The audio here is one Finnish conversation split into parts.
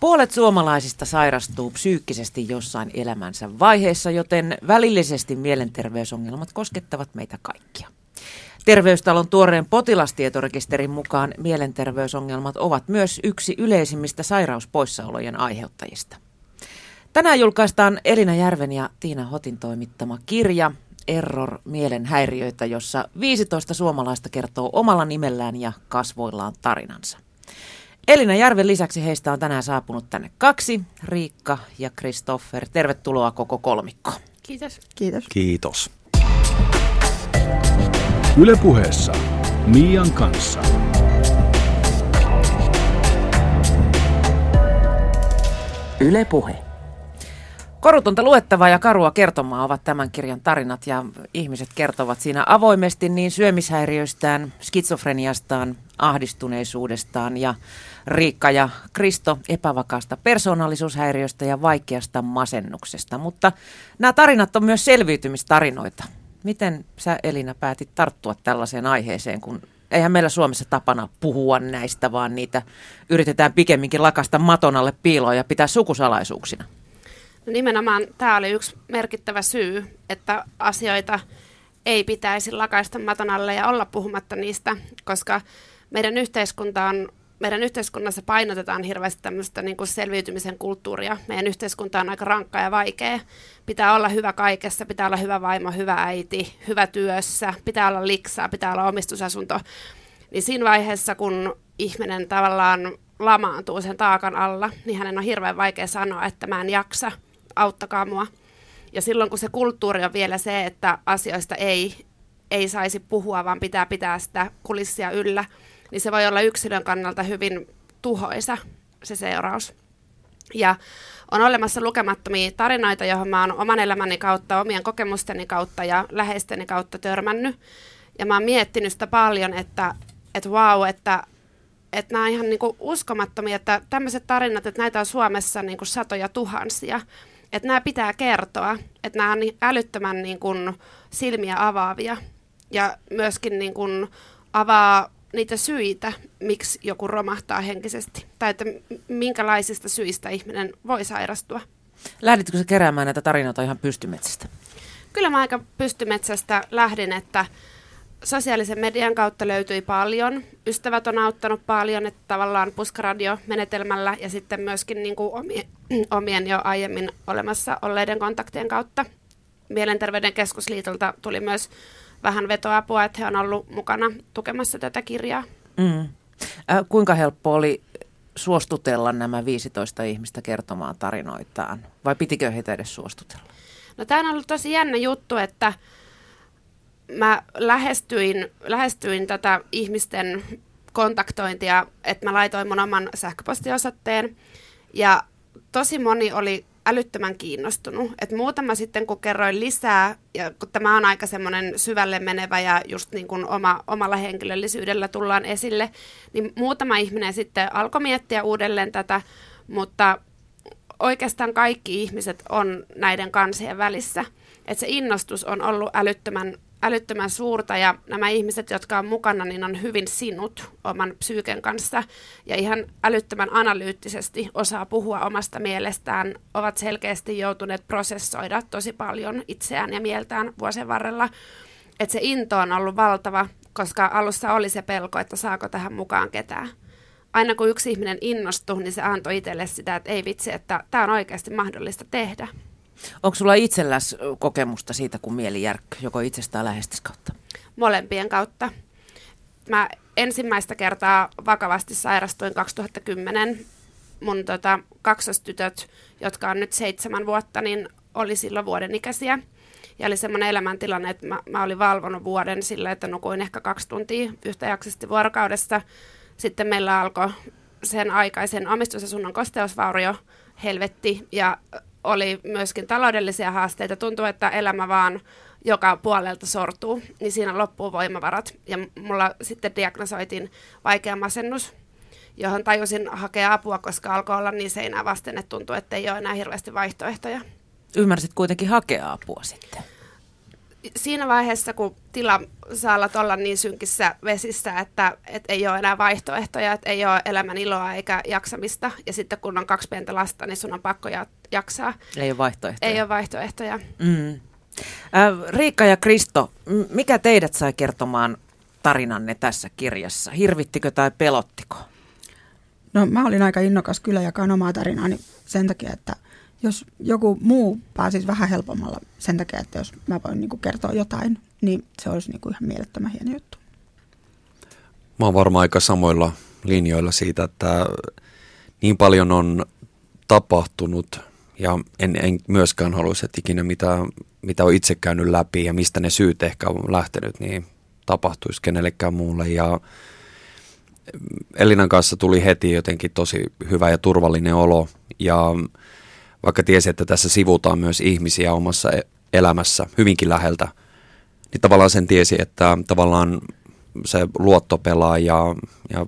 Puolet suomalaisista sairastuu psyykkisesti jossain elämänsä vaiheessa, joten välillisesti mielenterveysongelmat koskettavat meitä kaikkia. Terveystalon tuoreen potilastietorekisterin mukaan mielenterveysongelmat ovat myös yksi yleisimmistä sairauspoissaolojen aiheuttajista. Tänään julkaistaan Elina Järven ja Tiina Hotin toimittama kirja Error mielenhäiriöitä, jossa 15 suomalaista kertoo omalla nimellään ja kasvoillaan tarinansa. Elina Järven lisäksi heistä on tänään saapunut tänne kaksi, Riikka ja Kristoffer. Tervetuloa koko kolmikko. Kiitos. Kiitos. Kiitos. Ylepuheessa Mian kanssa. Ylepuhe. Korutonta luettavaa ja karua kertomaa ovat tämän kirjan tarinat ja ihmiset kertovat siinä avoimesti niin syömishäiriöistään, skitsofreniastaan, ahdistuneisuudestaan ja Riikka ja Kristo epävakaasta persoonallisuushäiriöstä ja vaikeasta masennuksesta. Mutta nämä tarinat on myös selviytymistarinoita. Miten sä Elina päätit tarttua tällaiseen aiheeseen, kun eihän meillä Suomessa tapana puhua näistä, vaan niitä yritetään pikemminkin lakasta maton alle piiloon ja pitää sukusalaisuuksina? No nimenomaan tämä oli yksi merkittävä syy, että asioita ei pitäisi lakaista maton alle ja olla puhumatta niistä, koska meidän yhteiskunta on meidän yhteiskunnassa painotetaan hirveästi tämmöistä niin kuin selviytymisen kulttuuria. Meidän yhteiskunta on aika rankka ja vaikea. Pitää olla hyvä kaikessa, pitää olla hyvä vaimo, hyvä äiti, hyvä työssä, pitää olla liksaa, pitää olla omistusasunto. Niin siinä vaiheessa, kun ihminen tavallaan lamaantuu sen taakan alla, niin hänen on hirveän vaikea sanoa, että mä en jaksa, auttakaa mua. Ja silloin, kun se kulttuuri on vielä se, että asioista ei, ei saisi puhua, vaan pitää pitää sitä kulissia yllä, niin se voi olla yksilön kannalta hyvin tuhoisa se seuraus. Ja on olemassa lukemattomia tarinoita, joihin mä oon oman elämäni kautta, omien kokemusteni kautta ja läheisteni kautta törmännyt. Ja mä oon miettinyt sitä paljon, että, että wow, että, että nämä on ihan niin uskomattomia, että tämmöiset tarinat, että näitä on Suomessa niin kuin satoja tuhansia. Että nämä pitää kertoa, että nämä on niin älyttömän niin kuin silmiä avaavia ja myöskin niin kuin avaa niitä syitä, miksi joku romahtaa henkisesti, tai että minkälaisista syistä ihminen voi sairastua. Lähditkö se keräämään näitä tarinoita ihan pystymetsästä? Kyllä mä aika pystymetsästä lähdin, että sosiaalisen median kautta löytyi paljon. Ystävät on auttanut paljon, että tavallaan puskaradio-menetelmällä ja sitten myöskin niin kuin omien, omien jo aiemmin olemassa olleiden kontaktien kautta. Mielenterveyden keskusliitolta tuli myös vähän vetoapua, että he on ollut mukana tukemassa tätä kirjaa. Mm. Äh, kuinka helppo oli suostutella nämä 15 ihmistä kertomaan tarinoitaan, vai pitikö heitä edes suostutella? No tämä on ollut tosi jännä juttu, että mä lähestyin, lähestyin tätä ihmisten kontaktointia, että mä laitoin mun oman sähköpostiosoitteen ja tosi moni oli älyttömän kiinnostunut. Et muutama sitten, kun kerroin lisää, ja kun tämä on aika semmoinen syvälle menevä ja just niin kuin oma, omalla henkilöllisyydellä tullaan esille, niin muutama ihminen sitten alkoi miettiä uudelleen tätä, mutta oikeastaan kaikki ihmiset on näiden kansien välissä. Et se innostus on ollut älyttömän älyttömän suurta ja nämä ihmiset, jotka on mukana, niin on hyvin sinut oman psyyken kanssa ja ihan älyttömän analyyttisesti osaa puhua omasta mielestään, ovat selkeästi joutuneet prosessoida tosi paljon itseään ja mieltään vuosien varrella. Että se into on ollut valtava, koska alussa oli se pelko, että saako tähän mukaan ketään. Aina kun yksi ihminen innostui, niin se antoi itselle sitä, että ei vitsi, että tämä on oikeasti mahdollista tehdä. Onko sulla itselläs kokemusta siitä, kun mieli järkky, joko itsestään lähestis kautta? Molempien kautta. Mä ensimmäistä kertaa vakavasti sairastuin 2010. Mun tota, kaksostytöt, jotka on nyt seitsemän vuotta, niin oli silloin vuoden ikäisiä. Ja oli semmoinen elämäntilanne, että mä, mä olin valvonut vuoden sillä, että nukuin ehkä kaksi tuntia yhtäjaksoisesti vuorokaudessa. Sitten meillä alkoi sen aikaisen omistusasunnon kosteusvaurio helvetti ja oli myöskin taloudellisia haasteita. Tuntuu, että elämä vaan joka puolelta sortuu, niin siinä loppuu voimavarat. Ja mulla sitten diagnosoitiin vaikea masennus, johon tajusin hakea apua, koska alkoi olla niin seinää vasten, että tuntuu, että ei ole enää hirveästi vaihtoehtoja. Ymmärsit kuitenkin hakea apua sitten? Siinä vaiheessa, kun tila saa olla niin synkissä vesissä, että, että ei ole enää vaihtoehtoja, että ei ole elämän iloa eikä jaksamista, ja sitten kun on kaksi pientä lasta, niin sun on pakko jaksaa. Ei ole vaihtoehtoja. Ei ole vaihtoehtoja. Mm. Äh, Riikka ja Kristo, mikä teidät sai kertomaan tarinanne tässä kirjassa? Hirvittikö tai pelottiko? No mä olin aika innokas kyllä jakaa omaa tarinaani sen takia, että jos joku muu pääsisi vähän helpommalla sen takia, että jos mä voin niin kuin kertoa jotain, niin se olisi niin kuin ihan mielettömän hieno juttu. Mä oon varmaan aika samoilla linjoilla siitä, että niin paljon on tapahtunut ja en, en myöskään haluaisi, että ikinä mitä, mitä on itse käynyt läpi ja mistä ne syyt ehkä on lähtenyt, niin tapahtuisi kenellekään muulle. Ja Elinan kanssa tuli heti jotenkin tosi hyvä ja turvallinen olo ja vaikka tiesi, että tässä sivutaan myös ihmisiä omassa e- elämässä hyvinkin läheltä, niin tavallaan sen tiesi, että tavallaan se luotto pelaa ja, ja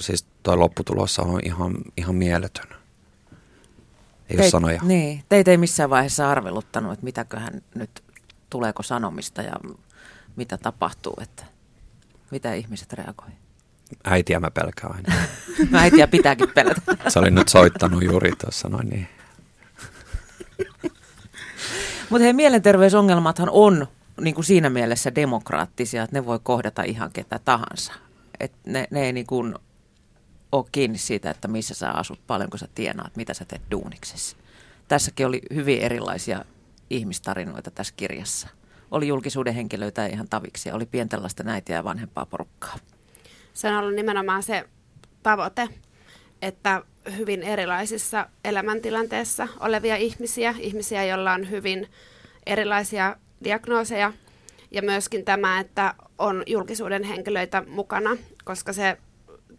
siis toi lopputulossa on ihan, ihan mieletön. Ei Teit, ole sanoja. Niin, teitä ei missään vaiheessa arveluttanut, että mitäköhän nyt, tuleeko sanomista ja mitä tapahtuu, että mitä ihmiset reagoivat. Äitiä mä pelkään aina. äitiä pitääkin pelätä. Se oli nyt soittanut juuri tuossa noin niin. Mutta hei, mielenterveysongelmathan on niin kuin siinä mielessä demokraattisia, että ne voi kohdata ihan ketä tahansa. Et ne, ne ei niin kuin ole kiinni siitä, että missä sä asut, paljonko sä tienaat, mitä sä teet duuniksessa. Tässäkin oli hyvin erilaisia ihmistarinoita tässä kirjassa. Oli julkisuuden henkilöitä ihan taviksi, oli pienten lasten äitiä ja vanhempaa porukkaa. Se on ollut nimenomaan se tavoite, että hyvin erilaisissa elämäntilanteissa olevia ihmisiä, ihmisiä, joilla on hyvin erilaisia diagnooseja ja myöskin tämä, että on julkisuuden henkilöitä mukana, koska se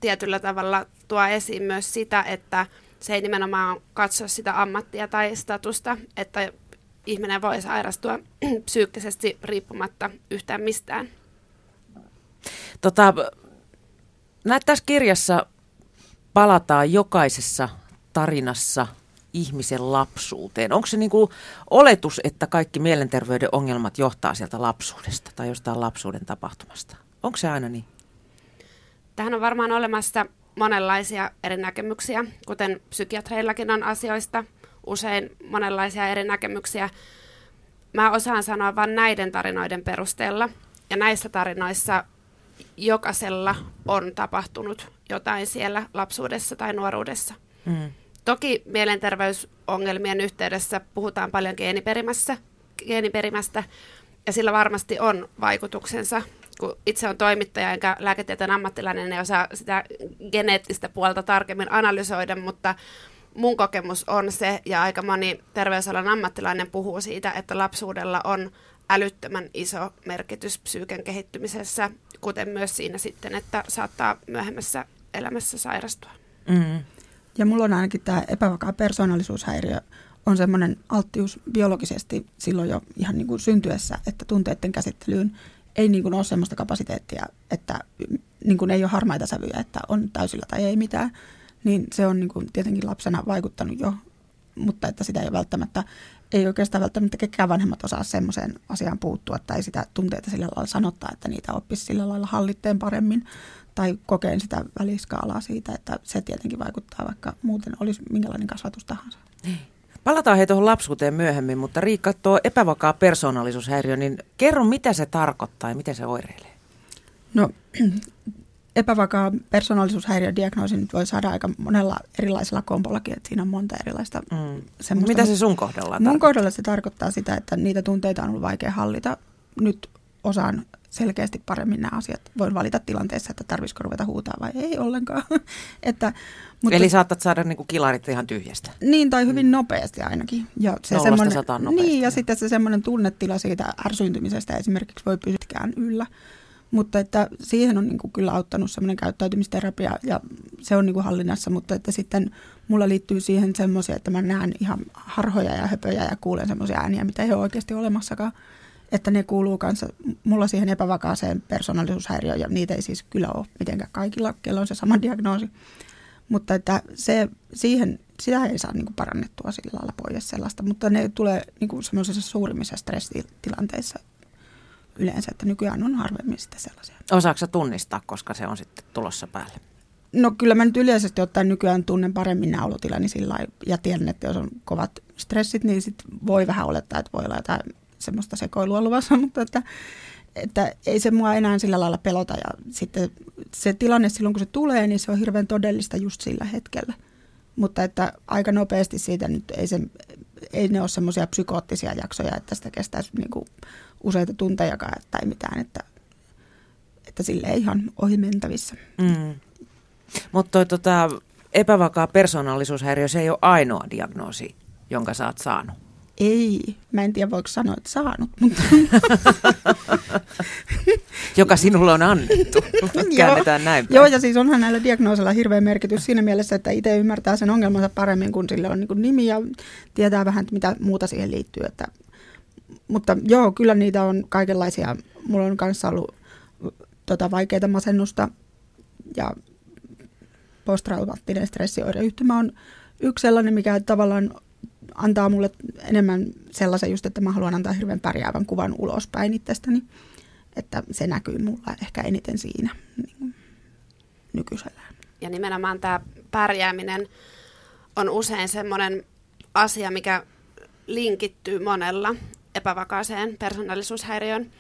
tietyllä tavalla tuo esiin myös sitä, että se ei nimenomaan katso sitä ammattia tai statusta, että ihminen voi sairastua psyykkisesti riippumatta yhtään mistään. Tota, näet tässä kirjassa palataan jokaisessa tarinassa ihmisen lapsuuteen? Onko se niin kuin oletus, että kaikki mielenterveyden ongelmat johtaa sieltä lapsuudesta tai jostain lapsuuden tapahtumasta? Onko se aina niin? Tähän on varmaan olemassa monenlaisia eri näkemyksiä, kuten psykiatreillakin on asioista usein monenlaisia eri näkemyksiä. Mä osaan sanoa vain näiden tarinoiden perusteella. Ja näissä tarinoissa jokaisella on tapahtunut jotain siellä lapsuudessa tai nuoruudessa. Mm. Toki mielenterveysongelmien yhteydessä puhutaan paljon geeniperimässä, geeniperimästä, ja sillä varmasti on vaikutuksensa. Kun itse on toimittaja enkä lääketieteen ammattilainen, niin osaa sitä geneettistä puolta tarkemmin analysoida, mutta mun kokemus on se, ja aika moni terveysalan ammattilainen puhuu siitä, että lapsuudella on älyttömän iso merkitys psyyken kehittymisessä, kuten myös siinä sitten, että saattaa myöhemmässä elämässä sairastua. Mm. Ja mulla on ainakin tämä epävakaa persoonallisuushäiriö on semmoinen alttius biologisesti silloin jo ihan niin kuin syntyessä, että tunteiden käsittelyyn ei niin kuin ole semmoista kapasiteettia, että niin kuin ei ole harmaita sävyjä, että on täysillä tai ei mitään. Niin se on niin kuin tietenkin lapsena vaikuttanut jo, mutta että sitä ei välttämättä, ei oikeastaan välttämättä kekään vanhemmat osaa semmoiseen asiaan puuttua tai sitä tunteita sillä lailla sanottaa, että niitä oppisi sillä lailla hallitteen paremmin tai kokeen sitä väliskaalaa siitä, että se tietenkin vaikuttaa, vaikka muuten olisi minkälainen kasvatus tahansa. Niin. Palataan he tuohon lapsuuteen myöhemmin, mutta Riikka, tuo epävakaa persoonallisuushäiriö, niin kerro mitä se tarkoittaa ja miten se oireilee? No epävakaa persoonallisuushäiriödiagnoosi nyt voi saada aika monella erilaisella kompollakin, että siinä on monta erilaista mm. Mitä se sun kohdalla Mun kohdalla se tarkoittaa sitä, että niitä tunteita on ollut vaikea hallita. Nyt osaan selkeästi paremmin nämä asiat. Voin valita tilanteessa, että tarvitsisiko ruveta huutaa vai ei ollenkaan. että, mutta, Eli saatat saada niinku kilarit ihan tyhjästä. Niin, tai hyvin mm. nopeasti ainakin. Ja se nopeasti. Niin, ja sitten se semmoinen tunnetila siitä ärsyyntymisestä esimerkiksi voi pysytkään yllä. Mutta että siihen on niin kuin kyllä auttanut semmoinen käyttäytymisterapia ja se on niin kuin hallinnassa, mutta että sitten mulla liittyy siihen semmoisia, että mä näen ihan harhoja ja höpöjä ja kuulen semmoisia ääniä, mitä ei ole oikeasti olemassakaan että ne kuuluu kanssa mulla siihen epävakaaseen persoonallisuushäiriöön ja niitä ei siis kyllä ole mitenkään kaikilla, kello on se sama diagnoosi. Mutta että se, siihen, sitä ei saa niin kuin parannettua sillä lailla pois sellaista, mutta ne tulee niin kuin semmoisissa suurimmissa stressitilanteissa yleensä, että nykyään on harvemmin sitä sellaisia. Osaatko tunnistaa, koska se on sitten tulossa päälle? No kyllä mä nyt yleisesti ottaen nykyään tunnen paremmin nämä olotilani sillä ja tiedän, että jos on kovat stressit, niin sit voi vähän olettaa, että voi olla jotain semmoista sekoilua luvassa, mutta että, että ei se mua enää sillä lailla pelota ja sitten se tilanne silloin kun se tulee, niin se on hirveän todellista just sillä hetkellä. Mutta että aika nopeasti siitä nyt ei, se, ei ne ole semmoisia psykoottisia jaksoja, että sitä kestäisi niinku useita tuntejakaan tai mitään, että, että sille ei ihan ohi mentävissä. Mm. Mutta tota, epävakaa persoonallisuushäiriö, se ei ole ainoa diagnoosi, jonka sä oot saanut. Ei, mä en tiedä voiko sanoa, että saanut, mutta... Joka sinulle on annettu. Käännetään näin päin. Joo, ja siis onhan näillä diagnoosilla hirveä merkitys siinä mielessä, että itse ymmärtää sen ongelmansa paremmin, kun sille on niin nimi ja tietää vähän, mitä muuta siihen liittyy. Että, mutta joo, kyllä niitä on kaikenlaisia. Mulla on kanssa ollut tota, vaikeita masennusta ja posttraumaattinen stressioireyhtymä on yksi sellainen, mikä tavallaan antaa mulle enemmän sellaisen just, että mä haluan antaa hirveän pärjäävän kuvan ulospäin itsestäni. Että se näkyy mulla ehkä eniten siinä niin nykyisellään. Ja nimenomaan tämä pärjääminen on usein semmoinen asia, mikä linkittyy monella epävakaaseen persoonallisuushäiriöön.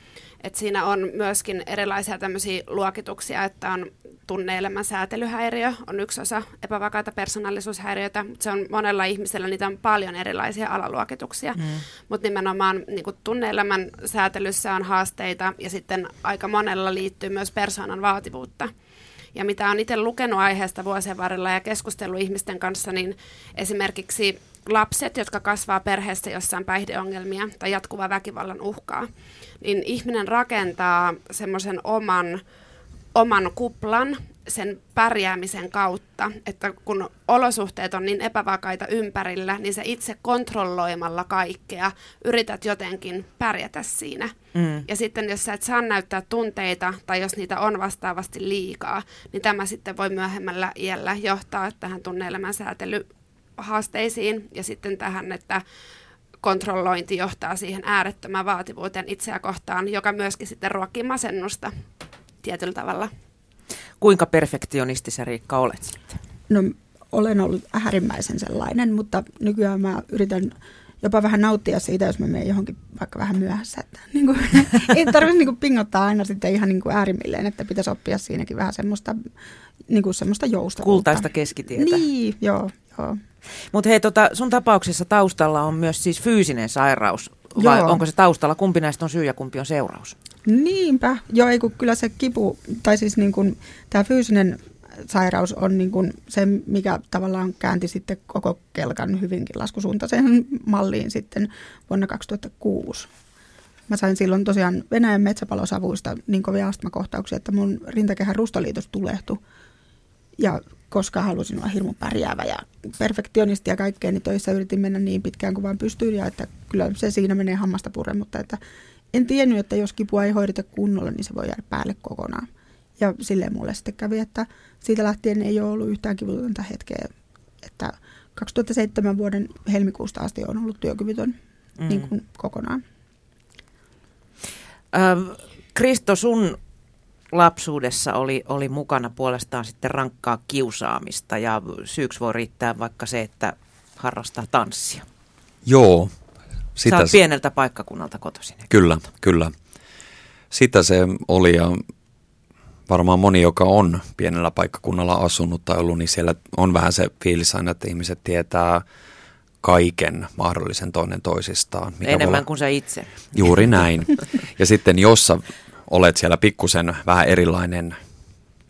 Et siinä on myöskin erilaisia tämmöisiä luokituksia, että on tunneelämän säätelyhäiriö on yksi osa epävakaita persoonallisuushäiriötä. Se on monella ihmisellä, niitä on paljon erilaisia alaluokituksia, mm. mutta nimenomaan niin tunneelämän säätelyssä on haasteita ja sitten aika monella liittyy myös persoonan vaativuutta. Ja mitä on itse lukenut aiheesta vuosien varrella ja keskustellut ihmisten kanssa, niin esimerkiksi lapset, jotka kasvaa perheessä, jossa on päihdeongelmia tai jatkuva väkivallan uhkaa, niin ihminen rakentaa semmoisen oman oman kuplan sen pärjäämisen kautta, että kun olosuhteet on niin epävakaita ympärillä, niin se itse kontrolloimalla kaikkea yrität jotenkin pärjätä siinä. Mm. Ja sitten jos sä et saa näyttää tunteita tai jos niitä on vastaavasti liikaa, niin tämä sitten voi myöhemmällä iällä johtaa tähän tunneelämän säätelyhaasteisiin ja sitten tähän, että kontrollointi johtaa siihen äärettömään vaativuuteen itseä kohtaan, joka myöskin sitten ruokkii masennusta tietyllä tavalla. Kuinka perfektionisti sä Riikka olet sitten? No olen ollut äärimmäisen sellainen, mutta nykyään mä yritän jopa vähän nauttia siitä, jos mä menen johonkin vaikka vähän myöhässä. Että, niin kuin, ei tarvitse niin kuin, pingottaa aina sitten ihan niin kuin äärimmilleen, että pitäisi oppia siinäkin vähän semmoista, niin kuin semmoista jousta. Kultaista keskitietä. Niin, joo. joo. Mutta hei, tota, sun tapauksessa taustalla on myös siis fyysinen sairaus, vai joo. onko se taustalla? Kumpi näistä on syy ja kumpi on seuraus? Niinpä. Joo, ei kun kyllä se kipu, tai siis niin kuin, tämä fyysinen sairaus on niin kuin se, mikä tavallaan käänti sitten koko kelkan hyvinkin laskusuuntaiseen malliin sitten vuonna 2006. Mä sain silloin tosiaan Venäjän metsäpalosavuista niin kovia astmakohtauksia, että mun rintakehän rustoliitos tulehtui. Ja koska halusin olla hirmu pärjäävä ja perfektionisti ja kaikkea, niin töissä yritin mennä niin pitkään kuin vaan pystyin ja että kyllä se siinä menee hammasta purre, mutta että en tiennyt, että jos kipua ei hoideta kunnolla, niin se voi jäädä päälle kokonaan. Ja silleen mulle sitten kävi, että siitä lähtien ei ole ollut yhtään kivutonta hetkeä. Että 2007 vuoden helmikuusta asti on ollut työkyvytön mm. niin kuin kokonaan. Kristo, sun lapsuudessa oli, oli mukana puolestaan sitten rankkaa kiusaamista ja syyksi voi riittää vaikka se, että harrastaa tanssia. Joo, sitä, Sä oot pieneltä paikkakunnalta kotoisin. Kyllä, kyllä. Sitä se oli ja varmaan moni, joka on pienellä paikkakunnalla asunut tai ollut, niin siellä on vähän se fiilis aina, että ihmiset tietää kaiken mahdollisen toinen toisistaan. Mikä Enemmän olla... kuin sä itse. Juuri näin. Ja sitten jos sä olet siellä pikkusen vähän erilainen,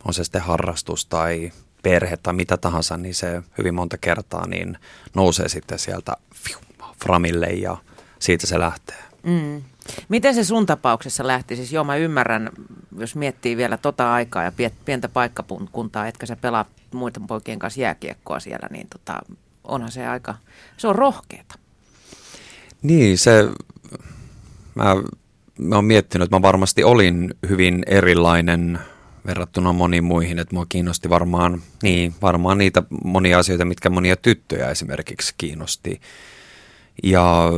on se sitten harrastus tai perhe tai mitä tahansa, niin se hyvin monta kertaa niin nousee sitten sieltä fiu, framille ja siitä se lähtee. Mm. Miten se sun tapauksessa lähti? Siis joo, mä ymmärrän, jos miettii vielä tota aikaa ja pientä paikkakuntaa, etkä sä pelaa muiden poikien kanssa jääkiekkoa siellä, niin tota, onhan se aika, se on rohkeeta. Niin, se, mä, mä oon miettinyt, että mä varmasti olin hyvin erilainen verrattuna moniin muihin, että mua kiinnosti varmaan, niin, varmaan niitä monia asioita, mitkä monia tyttöjä esimerkiksi kiinnosti. Ja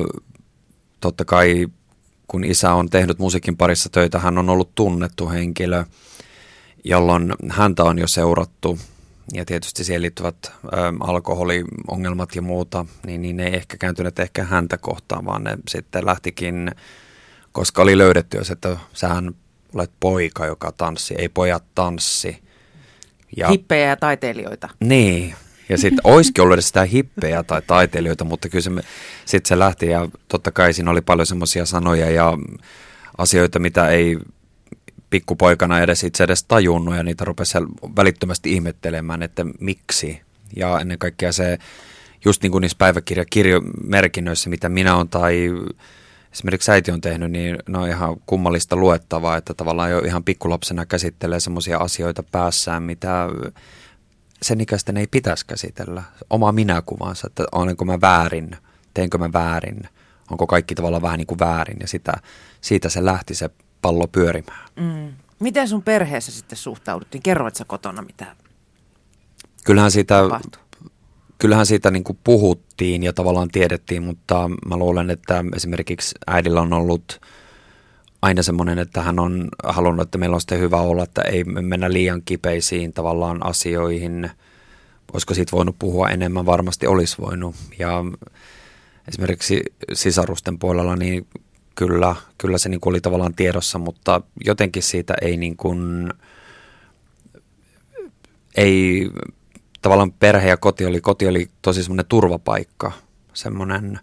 totta kai kun isä on tehnyt musiikin parissa töitä, hän on ollut tunnettu henkilö, jolloin häntä on jo seurattu ja tietysti siihen liittyvät ö, alkoholiongelmat ja muuta, niin, niin ne ei ehkä kääntyneet ehkä häntä kohtaan, vaan ne sitten lähtikin, koska oli löydetty jos, että sähän olet poika, joka tanssi, ei pojat tanssi. Ja, Hippejä ja taiteilijoita. Niin, ja sitten olisikin ollut edes sitä hippejä tai taiteilijoita, mutta kyllä se, sitten se lähti ja totta kai siinä oli paljon semmoisia sanoja ja asioita, mitä ei pikkupoikana edes itse edes tajunnut ja niitä rupesi välittömästi ihmettelemään, että miksi. Ja ennen kaikkea se, just niin kuin niissä päiväkirjamerkinnöissä, mitä minä olen tai esimerkiksi äiti on tehnyt, niin ne on ihan kummallista luettavaa, että tavallaan jo ihan pikkulapsena käsittelee semmoisia asioita päässään, mitä sen ikäisten ei pitäisi käsitellä. Oma minäkuvansa, että olenko mä väärin, teenkö mä väärin, onko kaikki tavallaan vähän niin kuin väärin ja sitä, siitä se lähti se pallo pyörimään. Mm. Miten sun perheessä sitten suhtauduttiin? Kerroit sä kotona mitä Kyllähän siitä, kyllähän siitä niin kuin puhuttiin ja tavallaan tiedettiin, mutta mä luulen, että esimerkiksi äidillä on ollut aina semmoinen, että hän on halunnut, että meillä on sitten hyvä olla, että ei mennä liian kipeisiin tavallaan asioihin. Olisiko siitä voinut puhua enemmän? Varmasti olisi voinut. Ja esimerkiksi sisarusten puolella, niin kyllä, kyllä se niin kuin oli tavallaan tiedossa, mutta jotenkin siitä ei niin kuin, ei tavallaan perhe ja koti oli, koti oli tosi semmoinen turvapaikka, semmoinen,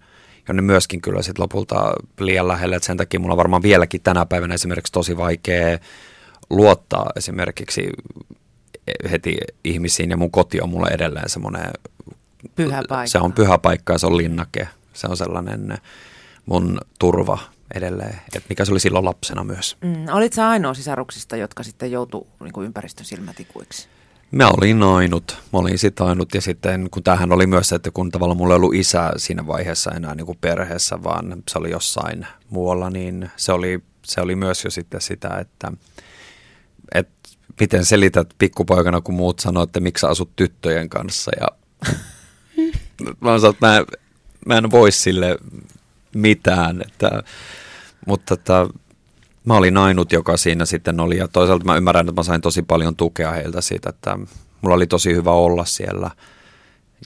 jonne myöskin kyllä sitten lopulta liian lähelle, että sen takia mulla on varmaan vieläkin tänä päivänä esimerkiksi tosi vaikea luottaa esimerkiksi heti ihmisiin ja mun koti on mulle edelleen semmoinen pyhä paikka. Se on pyhä paikka ja se on linnake. Se on sellainen mun turva edelleen, että mikä se oli silloin lapsena myös. Mm, olit sä ainoa sisaruksista, jotka sitten joutu niin ympäristön silmätikuiksi? Mä olin ainut. Mä olin sitten ainut ja sitten kun tämähän oli myös se, että kun tavallaan mulla ei ollut isä siinä vaiheessa enää niin kuin perheessä, vaan se oli jossain muualla, niin se oli, se oli myös jo sitten sitä, että, että miten selität pikkupoikana, kun muut sanoo, että miksi asut tyttöjen kanssa ja mä, sanon, että mä, mä en voi sille mitään, että mutta tota, mä olin ainut, joka siinä sitten oli ja toisaalta mä ymmärrän, että mä sain tosi paljon tukea heiltä siitä, että mulla oli tosi hyvä olla siellä.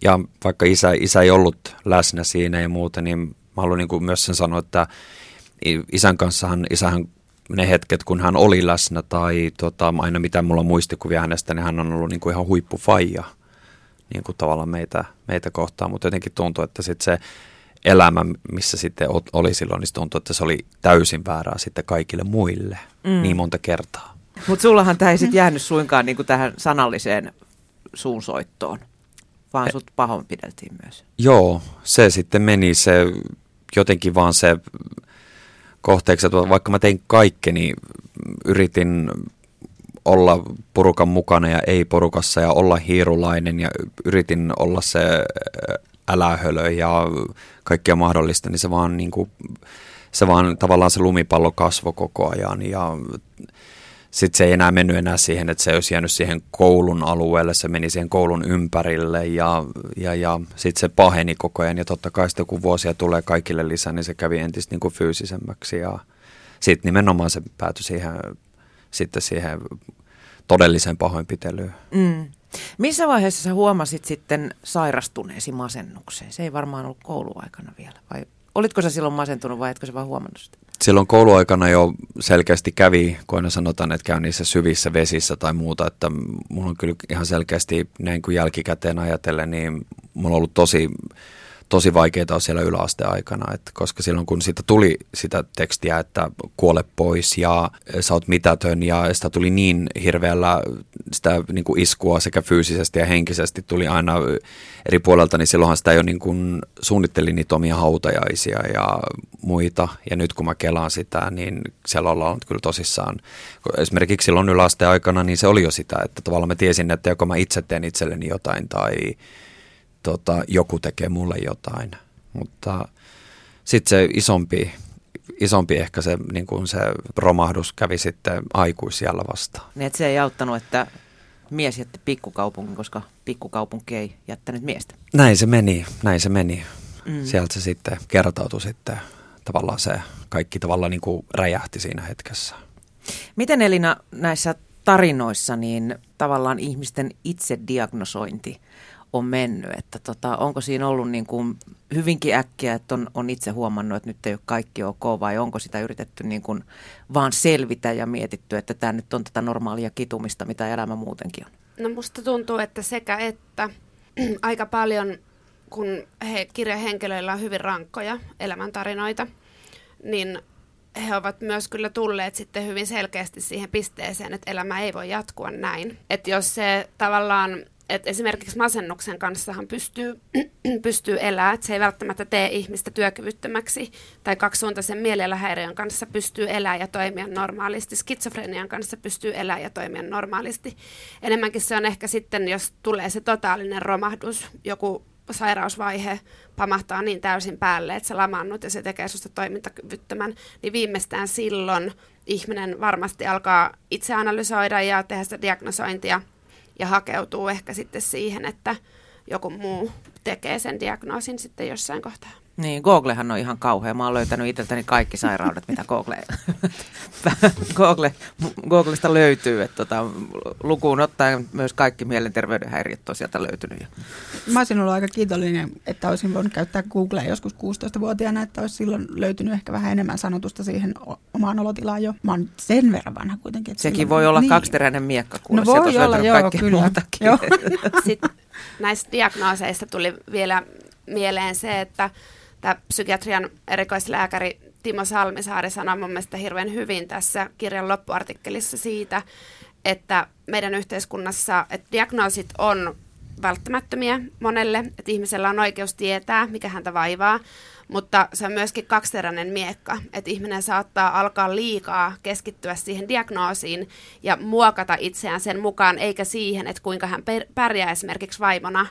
Ja vaikka isä, isä ei ollut läsnä siinä ja muuta, niin mä haluan niin myös sen sanoa, että isän kanssahan, isähän ne hetket, kun hän oli läsnä tai tota, aina mitä mulla on muistikuvia hänestä, niin hän on ollut niin kuin ihan huippufaija niin kuin tavallaan meitä, meitä kohtaan, mutta jotenkin tuntuu, että sitten se elämä, missä sitten oli silloin, niin tuntui, että se oli täysin väärää sitten kaikille muille mm. niin monta kertaa. Mutta sullahan tämä ei sitten jäänyt suinkaan niinku tähän sanalliseen suunsoittoon, vaan sut pahoinpideltiin myös. Joo, se sitten meni se jotenkin vaan se kohteeksi, että vaikka mä tein kaikkeni, yritin olla porukan mukana ja ei porukassa ja olla hiirulainen ja yritin olla se älähölö ja kaikkea mahdollista, niin se vaan, niin kuin, se vaan tavallaan se lumipallo kasvoi koko ajan ja sitten se ei enää mennyt enää siihen, että se olisi jäänyt siihen koulun alueelle, se meni siihen koulun ympärille ja, ja, ja sitten se paheni koko ajan ja totta kai sitten kun vuosia tulee kaikille lisää, niin se kävi entistä niin kuin fyysisemmäksi ja sitten nimenomaan se päätyi siihen, sitten siihen todelliseen pahoinpitelyyn. Mm. Missä vaiheessa sä huomasit sitten sairastuneesi masennukseen? Se ei varmaan ollut kouluaikana vielä, vai olitko sä silloin masentunut vai etkö sä vaan huomannut sitä? Silloin kouluaikana jo selkeästi kävi, kun aina sanotaan, että käy niissä syvissä vesissä tai muuta, että mulla on kyllä ihan selkeästi näin kuin jälkikäteen ajatellen, niin mulla on ollut tosi tosi vaikeaa siellä yläasteaikana, että koska silloin kun siitä tuli sitä tekstiä, että kuole pois ja sä oot mitätön ja sitä tuli niin hirveällä sitä niin kuin iskua sekä fyysisesti ja henkisesti tuli aina eri puolelta, niin silloinhan sitä jo niin kuin suunnittelin niitä omia hautajaisia ja muita. Ja nyt kun mä kelaan sitä, niin siellä ollaan kyllä tosissaan. Esimerkiksi silloin yläasteaikana, niin se oli jo sitä, että tavallaan mä tiesin, että joko mä itse teen itselleni jotain tai tota, joku tekee mulle jotain. Mutta sitten se isompi, isompi ehkä se, niin kuin se romahdus kävi sitten aikuisjällä vastaan. Niin, että se ei auttanut, että mies jätti pikkukaupungin, koska pikkukaupunki ei jättänyt miestä. Näin se meni, näin se meni. Mm. Sieltä se sitten kertautui sitten tavallaan se kaikki tavallaan niin kuin räjähti siinä hetkessä. Miten Elina näissä tarinoissa niin tavallaan ihmisten itse diagnosointi on mennyt? Että tota, onko siinä ollut niin kuin hyvinkin äkkiä, että on, on itse huomannut, että nyt ei ole kaikki ok, vai onko sitä yritetty niin kuin vaan selvitä ja mietitty, että tämä nyt on tätä normaalia kitumista, mitä elämä muutenkin on? No musta tuntuu, että sekä että aika paljon, kun he, kirjahenkilöillä on hyvin rankkoja elämäntarinoita, niin he ovat myös kyllä tulleet sitten hyvin selkeästi siihen pisteeseen, että elämä ei voi jatkua näin. Että jos se tavallaan että esimerkiksi masennuksen kanssahan pystyy, pystyy elämään, että se ei välttämättä tee ihmistä työkyvyttömäksi, tai kaksisuuntaisen mielenhäiriön kanssa pystyy elämään ja toimia normaalisti, skitsofrenian kanssa pystyy elämään ja toimia normaalisti. Enemmänkin se on ehkä sitten, jos tulee se totaalinen romahdus, joku sairausvaihe pamahtaa niin täysin päälle, että sä lamannut ja se tekee susta toimintakyvyttömän, niin viimeistään silloin ihminen varmasti alkaa itse analysoida ja tehdä sitä diagnosointia – ja hakeutuu ehkä sitten siihen, että joku muu tekee sen diagnoosin sitten jossain kohtaa. Niin, Googlehan on ihan kauhea. Mä oon löytänyt itseltäni kaikki sairaudet, mitä Google, Google, Googlesta löytyy. Että tota, lukuun ottaen myös kaikki mielenterveyden häiriöt on sieltä löytynyt. Mä olisin ollut aika kiitollinen, että olisin voinut käyttää Googlea joskus 16-vuotiaana, että olisi silloin löytynyt ehkä vähän enemmän sanotusta siihen omaan olotilaan jo. Mä oon sen verran vanha kuitenkin. Että Sekin silloin, voi olla niin. kaksiteräinen miekka, kuule. No voi olla, joo, kyllä. Joo. Sitten näistä diagnooseista tuli vielä mieleen se, että tämä psykiatrian erikoislääkäri Timo Salmisaari sanoi mun mielestä hirveän hyvin tässä kirjan loppuartikkelissa siitä, että meidän yhteiskunnassa että diagnoosit on välttämättömiä monelle, että ihmisellä on oikeus tietää, mikä häntä vaivaa, mutta se on myöskin kaksiteräinen miekka, että ihminen saattaa alkaa liikaa keskittyä siihen diagnoosiin ja muokata itseään sen mukaan, eikä siihen, että kuinka hän pärjää esimerkiksi vaimona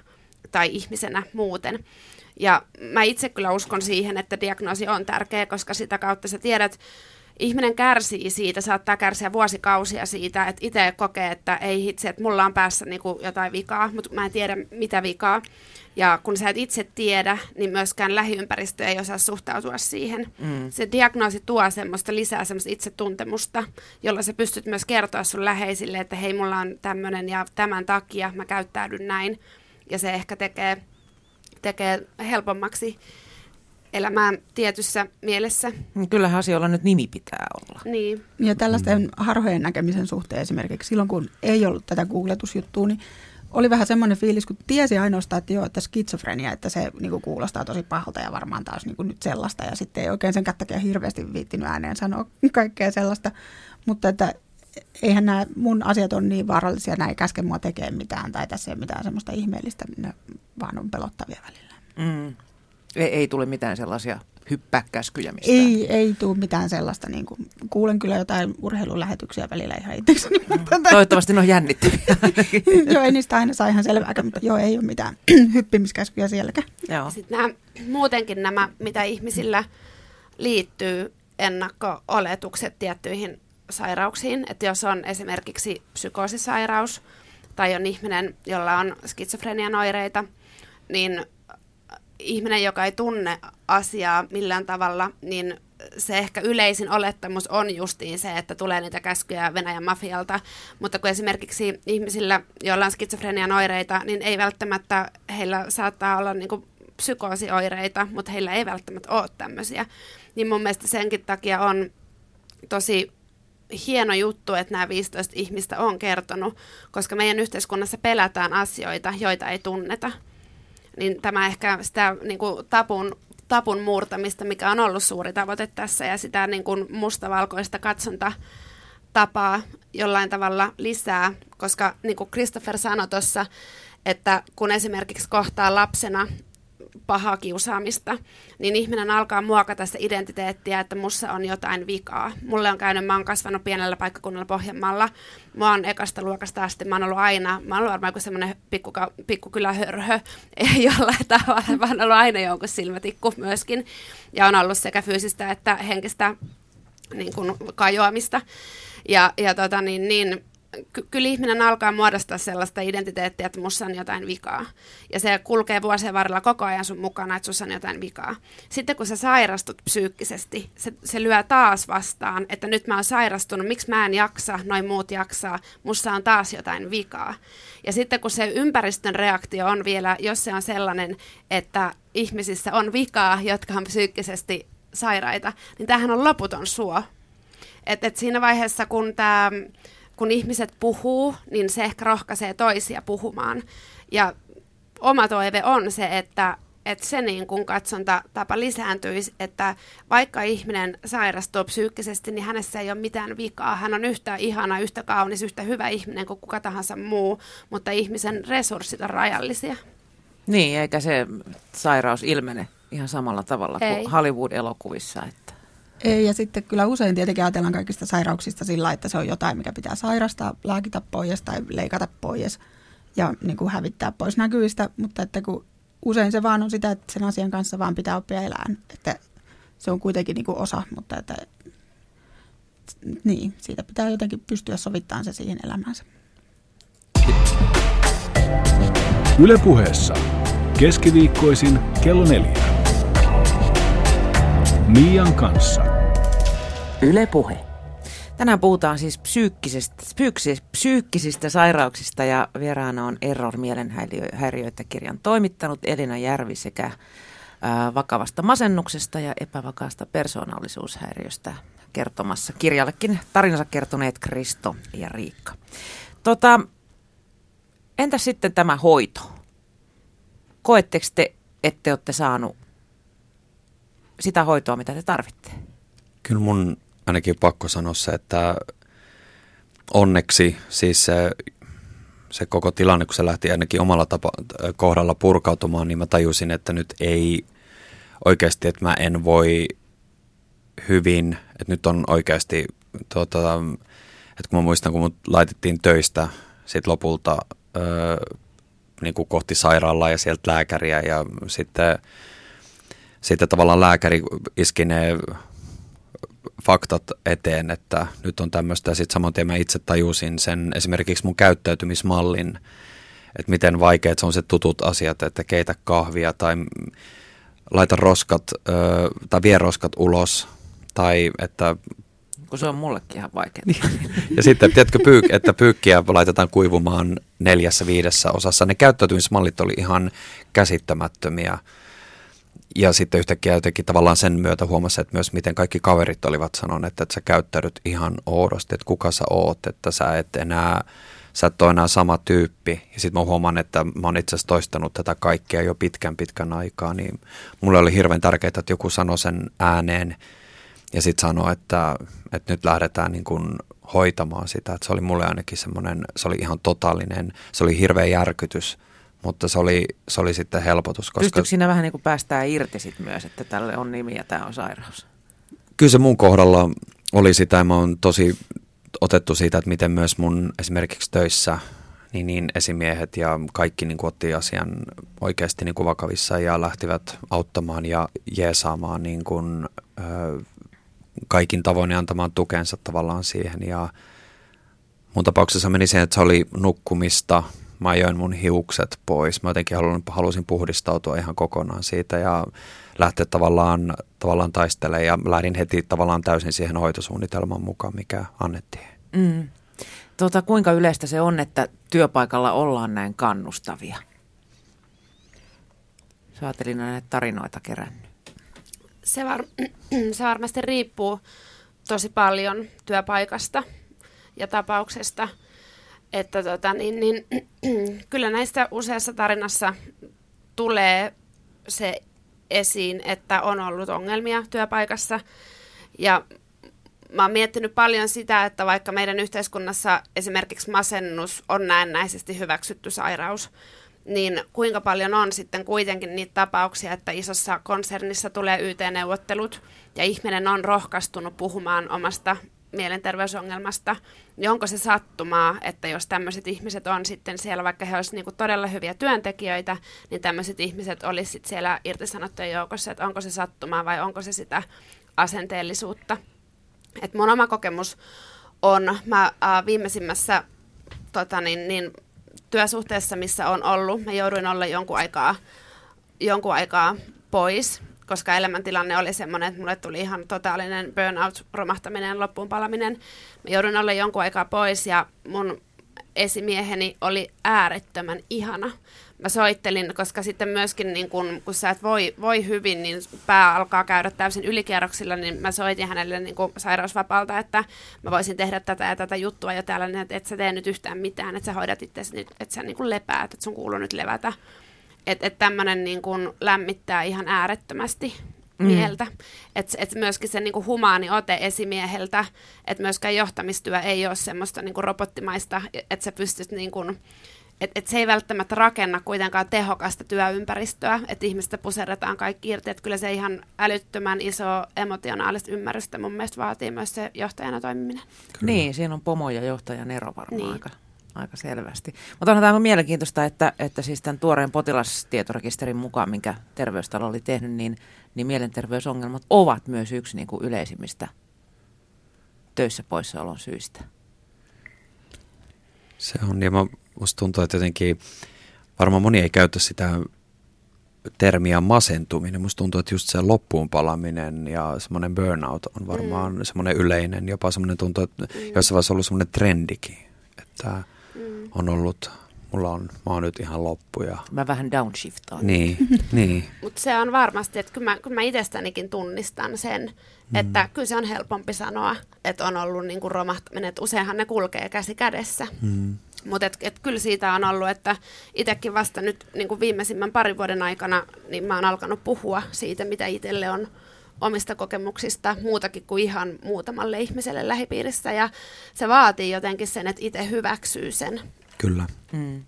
tai ihmisenä muuten. Ja mä itse kyllä uskon siihen, että diagnoosi on tärkeä, koska sitä kautta sä tiedät, ihminen kärsii siitä, saattaa kärsiä vuosikausia siitä, että itse kokee, että ei hitse, että mulla on päässä niin kuin jotain vikaa, mutta mä en tiedä mitä vikaa. Ja kun sä et itse tiedä, niin myöskään lähiympäristö ei osaa suhtautua siihen. Mm. Se diagnoosi tuo semmoista lisää semmoista itsetuntemusta, jolla sä pystyt myös kertoa sun läheisille, että hei, mulla on tämmöinen ja tämän takia mä käyttäydyn näin. Ja se ehkä tekee tekee helpommaksi elämään tietyssä mielessä. Niin kyllähän asioilla nyt nimi pitää olla. Niin. Ja tällaisten harhojen näkemisen suhteen esimerkiksi silloin, kun ei ollut tätä googletusjuttua, niin oli vähän semmoinen fiilis, kun tiesi ainoastaan, että joo, että skitsofrenia, että se niin kuin kuulostaa tosi pahalta ja varmaan taas niin kuin nyt sellaista. Ja sitten ei oikein sen takia hirveästi viittinyt ääneen sanoa kaikkea sellaista. Mutta että eihän nämä mun asiat on niin vaarallisia, nämä ei käske mua tekemään mitään tai tässä ei ole mitään semmoista ihmeellistä, ne vaan on pelottavia välillä. Mm. Ei, ei tule mitään sellaisia hyppääkäskyjä mistään. Ei, ei tule mitään sellaista. Niin kuin, kuulen kyllä jotain urheilulähetyksiä välillä ihan itsekseni. Mm. Toivottavasti ne on jännittäviä. joo, ei niistä aina saa ihan selvää, mutta joo, ei ole mitään hyppimiskäskyjä sielläkään. Joo. Sitten nämä, muutenkin nämä, mitä ihmisillä liittyy ennakko-oletukset tiettyihin sairauksiin. Että jos on esimerkiksi psykoosisairaus tai on ihminen, jolla on skitsofrenian oireita, niin ihminen, joka ei tunne asiaa millään tavalla, niin se ehkä yleisin olettamus on justiin se, että tulee niitä käskyjä Venäjän mafialta, mutta kun esimerkiksi ihmisillä, joilla on skitsofrenian oireita, niin ei välttämättä, heillä saattaa olla niin kuin psykoosioireita, mutta heillä ei välttämättä ole tämmöisiä. Niin mun mielestä senkin takia on tosi hieno juttu, että nämä 15 ihmistä on kertonut, koska meidän yhteiskunnassa pelätään asioita, joita ei tunneta. Niin tämä ehkä sitä niin kuin tapun, tapun murtamista, mikä on ollut suuri tavoite tässä, ja sitä niin kuin mustavalkoista katsontatapaa jollain tavalla lisää, koska niin kuin Christopher sanoi tuossa, että kun esimerkiksi kohtaa lapsena pahaa kiusaamista, niin ihminen alkaa muokata sitä identiteettiä, että mussa on jotain vikaa. Mulle on käynyt, mä oon kasvanut pienellä paikkakunnalla Pohjanmaalla. Mä oon ekasta luokasta asti, mä oon ollut aina, mä oon ollut varmaan joku semmoinen pikkuka, pikkukylähörhö, jollain tavalla, mä oon ollut aina jonkun silmätikku myöskin. Ja on ollut sekä fyysistä että henkistä niin kuin kajoamista. Ja, ja tota, niin, niin, ky- kyllä ihminen alkaa muodostaa sellaista identiteettiä, että mussa on jotain vikaa. Ja se kulkee vuosien varrella koko ajan sun mukana, että sussa on jotain vikaa. Sitten kun sä sairastut psyykkisesti, se, se lyö taas vastaan, että nyt mä oon sairastunut, miksi mä en jaksa, noin muut jaksaa, mussa on taas jotain vikaa. Ja sitten kun se ympäristön reaktio on vielä, jos se on sellainen, että ihmisissä on vikaa, jotka on psyykkisesti sairaita, niin tämähän on loputon suo. Et, et siinä vaiheessa, kun, tää, kun ihmiset puhuu, niin se ehkä rohkaisee toisia puhumaan. Ja oma toive on se, että, että se niin kun katsontatapa lisääntyisi, että vaikka ihminen sairastuu psyykkisesti, niin hänessä ei ole mitään vikaa. Hän on yhtä ihana, yhtä kaunis, yhtä hyvä ihminen kuin kuka tahansa muu, mutta ihmisen resurssit on rajallisia. Niin, eikä se sairaus ilmene ihan samalla tavalla Ei. kuin Hollywood-elokuvissa. Että. Ei, ja sitten kyllä usein tietenkin ajatellaan kaikista sairauksista sillä, että se on jotain, mikä pitää sairastaa, lääkitä pois tai leikata pois ja niin kuin hävittää pois näkyvistä, mutta että kun usein se vaan on sitä, että sen asian kanssa vaan pitää oppia elämään, että se on kuitenkin niin kuin osa, mutta että niin, siitä pitää jotenkin pystyä sovittamaan se siihen elämäänsä. Yle puheessa. Keskiviikkoisin kello neljä. Mian kanssa. Yle Puhe. Tänään puhutaan siis psyykkisistä, psyykkisistä, psyykkisistä sairauksista ja vieraana on Error mielenhäiriöitä kirjan toimittanut Elina Järvi sekä ää, vakavasta masennuksesta ja epävakaasta persoonallisuushäiriöstä kertomassa kirjallekin tarinansa kertoneet Kristo ja Riikka. Tota, entä sitten tämä hoito? Koetteko te, että olette saanut sitä hoitoa, mitä te tarvitte? Kyllä mun ainakin pakko sanoa se, että onneksi siis se, se koko tilanne, kun se lähti ainakin omalla tapa, kohdalla purkautumaan, niin mä tajusin, että nyt ei oikeasti, että mä en voi hyvin, että nyt on oikeasti, tuota, että kun mä muistan, kun mut laitettiin töistä sit lopulta öö, niin kuin kohti sairaalaa ja sieltä lääkäriä ja sitten, sitten tavallaan lääkäri iski ne faktat eteen, että nyt on tämmöistä ja sitten saman tien mä itse tajusin sen esimerkiksi mun käyttäytymismallin, että miten vaikeat se on se tutut asiat, että keitä kahvia tai laita roskat ö, tai vie roskat ulos tai että Kun se on mullekin ihan vaikeaa. ja sitten, tiedätkö, pyy- että pyykkiä laitetaan kuivumaan neljässä viidessä osassa. Ne käyttäytymismallit oli ihan käsittämättömiä. Ja sitten yhtäkkiä jotenkin tavallaan sen myötä huomasi, että myös miten kaikki kaverit olivat sanoneet, että sä käyttäydyt ihan oudosti, että kuka sä oot, että sä et enää, sä et ole enää sama tyyppi. Ja sitten mä huomaan, että mä oon itse asiassa toistanut tätä kaikkea jo pitkän pitkän aikaa, niin mulle oli hirveän tärkeää, että joku sanoi sen ääneen ja sitten sanoi, että, että nyt lähdetään niin kuin hoitamaan sitä. Että se oli mulle ainakin semmoinen, se oli ihan totaalinen, se oli hirveä järkytys, mutta se oli, se oli sitten helpotus. Koska Pystyykö siinä vähän niin kuin päästään irti sit myös, että tälle on nimi ja tämä on sairaus? kyllä se mun kohdalla oli sitä, ja mä oon tosi otettu siitä, että miten myös mun esimerkiksi töissä niin, niin esimiehet ja kaikki niin kuin otti asian oikeasti niin kuin vakavissa ja lähtivät auttamaan ja jeesaamaan niin kuin, ö, kaikin tavoin ja antamaan tukensa tavallaan siihen. Ja mun tapauksessa meni siihen, että se oli nukkumista. Mä ajoin mun hiukset pois. Mä jotenkin halusin, halusin puhdistautua ihan kokonaan siitä ja lähteä tavallaan, tavallaan taistelemaan. Ja lähdin heti tavallaan täysin siihen hoitosuunnitelman mukaan, mikä annettiin. Mm. Tota, kuinka yleistä se on, että työpaikalla ollaan näin kannustavia? Sä näitä tarinoita kerännyt. Se, var, se varmasti riippuu tosi paljon työpaikasta ja tapauksesta. Että tota, niin, niin, kyllä näistä useassa tarinassa tulee se esiin, että on ollut ongelmia työpaikassa. Ja mä oon miettinyt paljon sitä, että vaikka meidän yhteiskunnassa esimerkiksi masennus on näennäisesti hyväksytty sairaus, niin kuinka paljon on sitten kuitenkin niitä tapauksia, että isossa konsernissa tulee YT-neuvottelut ja ihminen on rohkaistunut puhumaan omasta mielenterveysongelmasta, niin onko se sattumaa, että jos tämmöiset ihmiset on sitten siellä, vaikka he olisivat niinku todella hyviä työntekijöitä, niin tämmöiset ihmiset olisivat siellä irtisanottujen joukossa, että onko se sattumaa vai onko se sitä asenteellisuutta. Et mun oma kokemus on, mä äh, viimeisimmässä tota, niin, niin, työsuhteessa, missä on ollut, mä jouduin olla jonkun aikaa, jonkun aikaa pois, koska elämäntilanne oli semmoinen, että mulle tuli ihan totaalinen burnout, romahtaminen, loppuun palaminen. Mä joudun olla jonkun aikaa pois ja mun esimieheni oli äärettömän ihana. Mä soittelin, koska sitten myöskin niin kun, kun sä et voi, voi hyvin, niin pää alkaa käydä täysin ylikierroksilla, niin mä soitin hänelle niin sairausvapaalta, että mä voisin tehdä tätä ja tätä juttua ja täällä, niin että et sä tee nyt yhtään mitään, että sä hoidat itse että sä niin lepäät, että sun kuuluu nyt levätä. Että et tämmöinen niin kuin lämmittää ihan äärettömästi mm. mieltä. Että et myöskin se niinku humaani ote esimieheltä, että myöskään johtamistyö ei ole semmoista niinku robottimaista, että sä pystyt niinku, että et se ei välttämättä rakenna kuitenkaan tehokasta työympäristöä, että ihmistä puserretaan kaikki irti, että kyllä se ihan älyttömän iso emotionaalista ymmärrystä mun mielestä vaatii myös se johtajana toimiminen. Kyllä. Niin, siinä on pomo ja johtajan ero varmaan niin. aika, aika selvästi. Mutta onhan tämä mielenkiintoista, että, että siis tämän tuoreen potilastietorekisterin mukaan, minkä terveystalo oli tehnyt, niin, niin mielenterveysongelmat ovat myös yksi niin kuin yleisimmistä töissä poissaolon syistä. Se on, ja mä, musta tuntuu, että jotenkin varmaan moni ei käytä sitä termiä masentuminen. Musta tuntuu, että just se loppuun palaminen ja semmoinen burnout on varmaan mm. semmoinen yleinen, jopa semmoinen tuntuu, että mm. jossain vaiheessa on ollut semmoinen trendikin, että mm. on ollut mulla on, mä oon nyt ihan loppu. Ja... Mä vähän downshiftaan. Niin, niin. Mutta se on varmasti, että kyllä mä, kyllä mä itsestänikin tunnistan sen, mm. että kyllä se on helpompi sanoa, että on ollut niin kuin romahtaminen, että useinhan ne kulkee käsi kädessä. Mm. Mutta et, et kyllä siitä on ollut, että itsekin vasta nyt niin kuin viimeisimmän parin vuoden aikana, niin mä oon alkanut puhua siitä, mitä itselle on omista kokemuksista muutakin kuin ihan muutamalle ihmiselle lähipiirissä. Ja se vaatii jotenkin sen, että itse hyväksyy sen. Kyllä. Mm.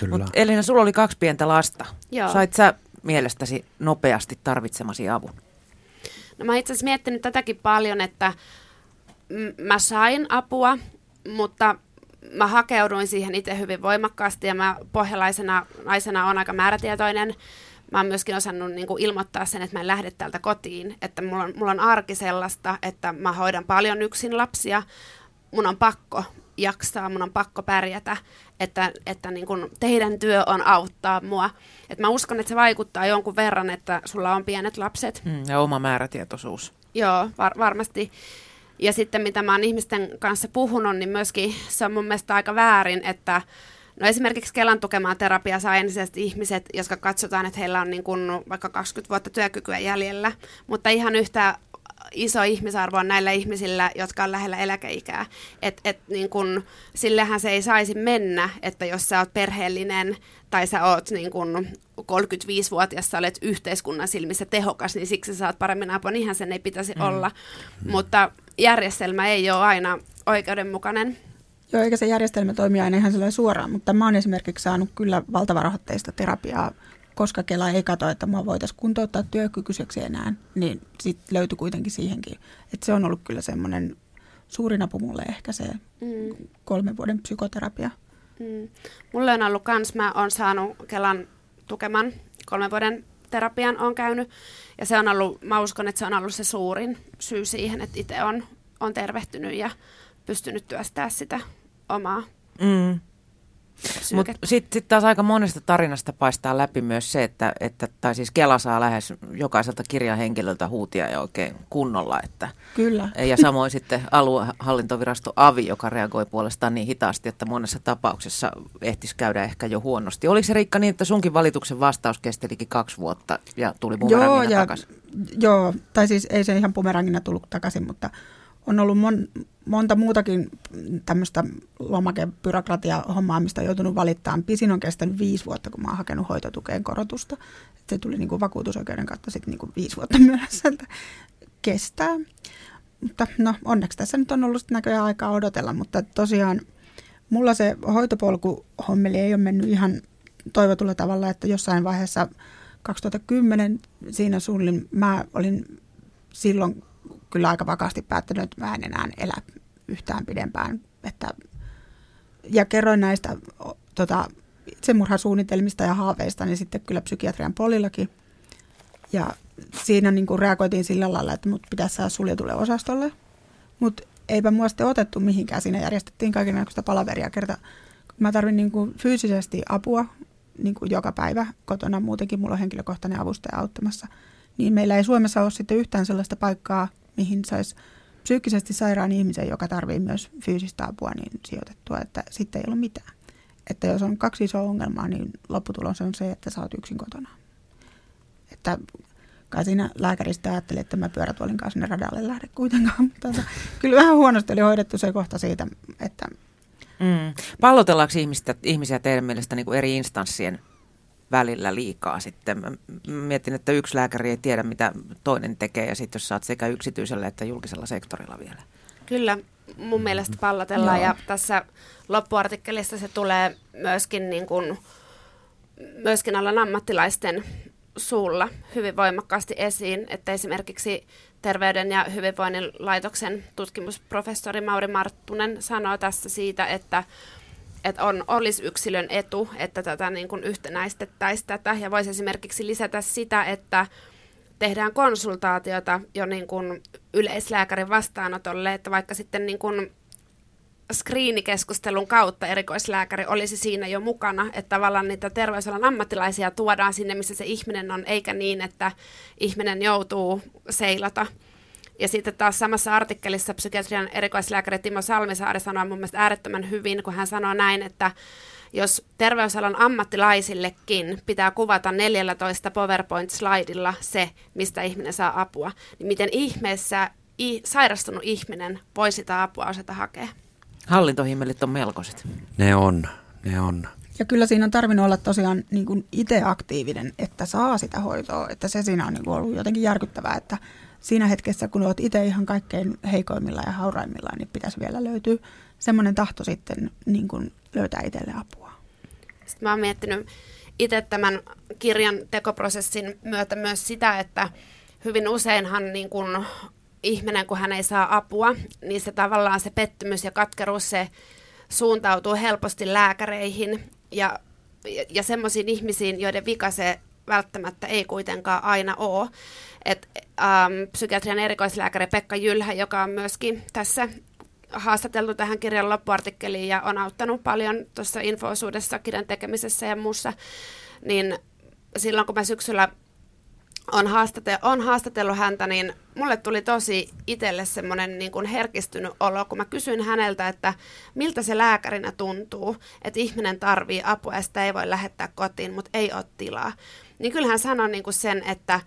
Kyllä. Mut Elina, sulla oli kaksi pientä lasta. Joo. Sait sä mielestäsi nopeasti tarvitsemasi avun? No mä itse asiassa miettinyt tätäkin paljon, että m- mä sain apua, mutta mä hakeuduin siihen itse hyvin voimakkaasti ja mä pohjalaisena naisena on aika määrätietoinen. Mä oon myöskin osannut niin kuin ilmoittaa sen, että mä en lähde täältä kotiin. Että mulla on, mulla on arki sellaista, että mä hoidan paljon yksin lapsia. Mun on pakko jaksaa, mun on pakko pärjätä, että, että niin kun teidän työ on auttaa mua. Et mä uskon, että se vaikuttaa jonkun verran, että sulla on pienet lapset. Mm, ja oma määrätietoisuus. Joo, var- varmasti. Ja sitten mitä mä oon ihmisten kanssa puhunut, niin myöskin se on mun mielestä aika väärin, että No esimerkiksi Kelan tukemaan terapia saa ensisijaisesti ihmiset, jotka katsotaan, että heillä on niin kuin vaikka 20 vuotta työkykyä jäljellä, mutta ihan yhtä iso ihmisarvo on näillä ihmisillä, jotka on lähellä eläkeikää. Et, et niin kun, sillehän se ei saisi mennä, että jos sä oot perheellinen tai sä oot niin kun 35-vuotias, sä olet yhteiskunnan silmissä tehokas, niin siksi sä saat paremmin apua. Niinhän sen ei pitäisi mm. olla. Mm. Mutta järjestelmä ei ole aina oikeudenmukainen. Joo, eikä se järjestelmä toimi aina ihan suoraan, mutta mä oon esimerkiksi saanut kyllä valtavarahoitteista terapiaa koska Kela ei katso, että mua voitaisiin kuntouttaa työkykyiseksi enää, niin sitten löytyi kuitenkin siihenkin. Että se on ollut kyllä semmoinen suurin apu mulle ehkä se mm. kolmen vuoden psykoterapia. Mm. Mulle on ollut kans, mä oon saanut Kelan tukeman kolmen vuoden terapian on käynyt. Ja se on ollut, mä uskon, että se on ollut se suurin syy siihen, että itse on, on tervehtynyt ja pystynyt työstää sitä omaa mm. Mutta sitten sit taas aika monesta tarinasta paistaa läpi myös se, että, että tai siis Kela saa lähes jokaiselta kirjahenkilöltä huutia ja oikein kunnolla. Että, Kyllä. Ja samoin sitten aluehallintovirasto AVI, joka reagoi puolestaan niin hitaasti, että monessa tapauksessa ehtisi käydä ehkä jo huonosti. Oliko se Riikka niin, että sunkin valituksen vastaus kestelikin kaksi vuotta ja tuli bumerangina joo, takaisin? Joo, tai siis ei se ihan bumerangina tullut takaisin, mutta on ollut mon, monta muutakin tämmöistä lomakebyrokratia-hommaa, mistä on joutunut valittamaan. Pisin on kestänyt viisi vuotta, kun mä oon hakenut hoitotukeen korotusta. Se tuli niin kuin vakuutusoikeuden kautta sitten niin kuin viisi vuotta myöhässä, kestää. Mutta no onneksi tässä nyt on ollut näköjään aikaa odotella, mutta tosiaan mulla se hoitopolku hommeli ei ole mennyt ihan toivotulla tavalla, että jossain vaiheessa 2010 siinä suunnilleen mä olin silloin kyllä aika vakaasti päättänyt, että mä en enää elä yhtään pidempään. Että, ja kerroin näistä tota, itsemurhasuunnitelmista ja haaveista, niin sitten kyllä psykiatrian polillakin. Ja siinä niin kuin reagoitiin sillä lailla, että mut pitäisi saada suljetulle osastolle. Mutta eipä mua sitten otettu mihinkään. Siinä järjestettiin kaikenlaista palaveria kerta mä tarvin niin kuin fyysisesti apua niin kuin joka päivä kotona, muutenkin mulla on henkilökohtainen avustaja auttamassa, niin meillä ei Suomessa ole sitten yhtään sellaista paikkaa, mihin saisi psyykkisesti sairaan ihmisen, joka tarvitsee myös fyysistä apua, niin sijoitettua, että sitten ei ole mitään. Että jos on kaksi isoa ongelmaa, niin lopputulos on se, että sä oot yksin kotona. Että kai siinä lääkäristä ajatteli, että mä pyörätuolin kanssa sinne radalle lähde kuitenkaan. Mutta tota, kyllä vähän huonosti oli hoidettu se kohta siitä, että... Mm. Pallotellaanko ihmistä, ihmisiä teidän mielestä niin kuin eri instanssien välillä liikaa sitten? Mä mietin, että yksi lääkäri ei tiedä, mitä toinen tekee, ja sitten jos saat sekä yksityisellä että julkisella sektorilla vielä. Kyllä, mun mielestä pallotellaan, ja tässä loppuartikkelissa se tulee myöskin, niin kuin, myöskin alan ammattilaisten suulla hyvin voimakkaasti esiin, että esimerkiksi Terveyden ja hyvinvoinnin laitoksen tutkimusprofessori Mauri Marttunen sanoo tässä siitä, että, että on, olisi yksilön etu, että tätä niin kuin yhtenäistettäisiin tätä ja voisi esimerkiksi lisätä sitä, että tehdään konsultaatiota jo niin kuin yleislääkärin vastaanotolle, että vaikka sitten niin kuin skriinikeskustelun kautta erikoislääkäri olisi siinä jo mukana, että tavallaan niitä terveysalan ammattilaisia tuodaan sinne, missä se ihminen on, eikä niin, että ihminen joutuu seilata. Ja sitten taas samassa artikkelissa psykiatrian erikoislääkäri Timo Salmisaari sanoi mun mielestä äärettömän hyvin, kun hän sanoo näin, että jos terveysalan ammattilaisillekin pitää kuvata 14 PowerPoint-slaidilla se, mistä ihminen saa apua, niin miten ihmeessä i- sairastunut ihminen voi sitä apua osata hakea? Hallintohimmelit on melkoiset. Ne on, ne on. Ja kyllä siinä on tarvinnut olla tosiaan niin kuin itse aktiivinen, että saa sitä hoitoa. Että se siinä on niin kuin ollut jotenkin järkyttävää, että siinä hetkessä, kun olet itse ihan kaikkein heikoimmilla ja hauraimmillaan, niin pitäisi vielä löytyä semmoinen tahto sitten niin kuin löytää itselle apua. Sitten mä oon miettinyt itse tämän kirjan tekoprosessin myötä myös sitä, että hyvin useinhan niin kuin ihminen, kun hän ei saa apua, niin se tavallaan se pettymys ja katkeruus, se suuntautuu helposti lääkäreihin ja, ja semmoisiin ihmisiin, joiden vika se välttämättä ei kuitenkaan aina ole. Et, ähm, psykiatrian erikoislääkäri Pekka Jylhä, joka on myöskin tässä haastateltu tähän kirjan loppuartikkeliin ja on auttanut paljon tuossa infoosuudessa kirjan tekemisessä ja muussa, niin silloin kun mä syksyllä on, haastate- on haastatellut häntä, niin mulle tuli tosi itselle semmoinen niin herkistynyt olo, kun mä kysyin häneltä, että miltä se lääkärinä tuntuu, että ihminen tarvii apua ja sitä ei voi lähettää kotiin, mutta ei ole tilaa. Niin kyllähän hän sanoi niin sen, että,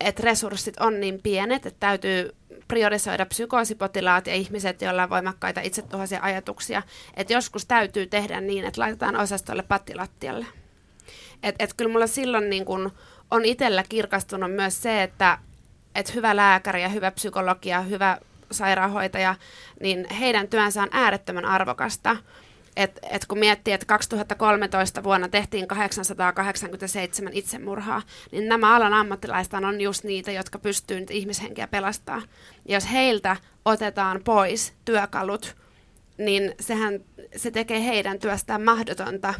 että resurssit on niin pienet, että täytyy priorisoida psykoosipotilaat ja ihmiset, joilla on voimakkaita itsetuhoisia ajatuksia. Että joskus täytyy tehdä niin, että laitetaan osastolle pattilattialle. Että et kyllä mulla silloin niin kun on itsellä kirkastunut myös se, että et hyvä lääkäri ja hyvä psykologia, hyvä sairaanhoitaja, niin heidän työnsä on äärettömän arvokasta. Et, et kun miettii, että 2013 vuonna tehtiin 887 itsemurhaa, niin nämä alan ammattilaista on just niitä, jotka pystyvät ihmishenkiä pelastaa. Ja jos heiltä otetaan pois työkalut, niin sehän se tekee heidän työstään mahdotonta.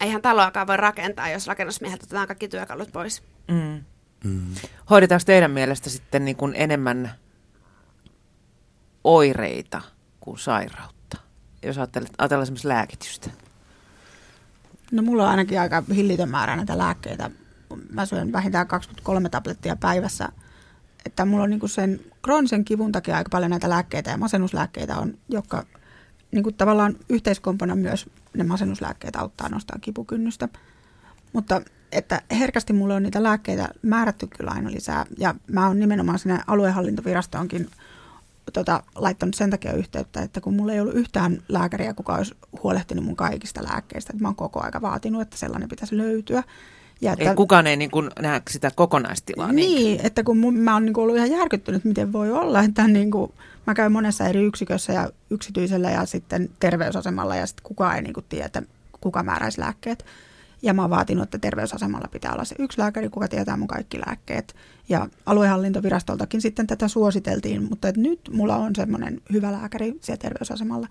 Eihän taloakaan voi rakentaa, jos rakennusmieheltä otetaan kaikki työkalut pois. Mm. Mm. Hoidetaanko teidän mielestä sitten niin kuin enemmän oireita kuin sairautta? Jos ajatellaan, ajatellaan esimerkiksi lääkitystä. No mulla on ainakin aika hillitön määrä näitä lääkkeitä. Mä syön vähintään 23 tablettia päivässä. Että mulla on niin sen kroonisen kivun takia aika paljon näitä lääkkeitä ja masennuslääkkeitä on, jotka niin kuin tavallaan yhteiskompona myös ne masennuslääkkeet auttaa nostaa kipukynnystä. Mutta että herkästi mulle on niitä lääkkeitä määrätty kyllä aina lisää. Ja mä oon nimenomaan sinne aluehallintovirastoonkin tota, laittanut sen takia yhteyttä, että kun mulla ei ollut yhtään lääkäriä, kuka olisi huolehtinut mun kaikista lääkkeistä, että mä oon koko aika vaatinut, että sellainen pitäisi löytyä. Ja että, ei kukaan ei niin kuin näe sitä kokonaistilaa. Niin, niin että kun mun, mä oon niin ollut ihan järkyttynyt, miten voi olla, että niin kuin, mä käyn monessa eri yksikössä ja yksityisellä ja sitten terveysasemalla ja sitten kukaan ei niin kuin tiedä, että kuka määräisi lääkkeet. Ja mä oon vaatinut, että terveysasemalla pitää olla se yksi lääkäri, kuka tietää mun kaikki lääkkeet. Ja aluehallintovirastoltakin sitten tätä suositeltiin, mutta että nyt mulla on semmoinen hyvä lääkäri siellä terveysasemalla.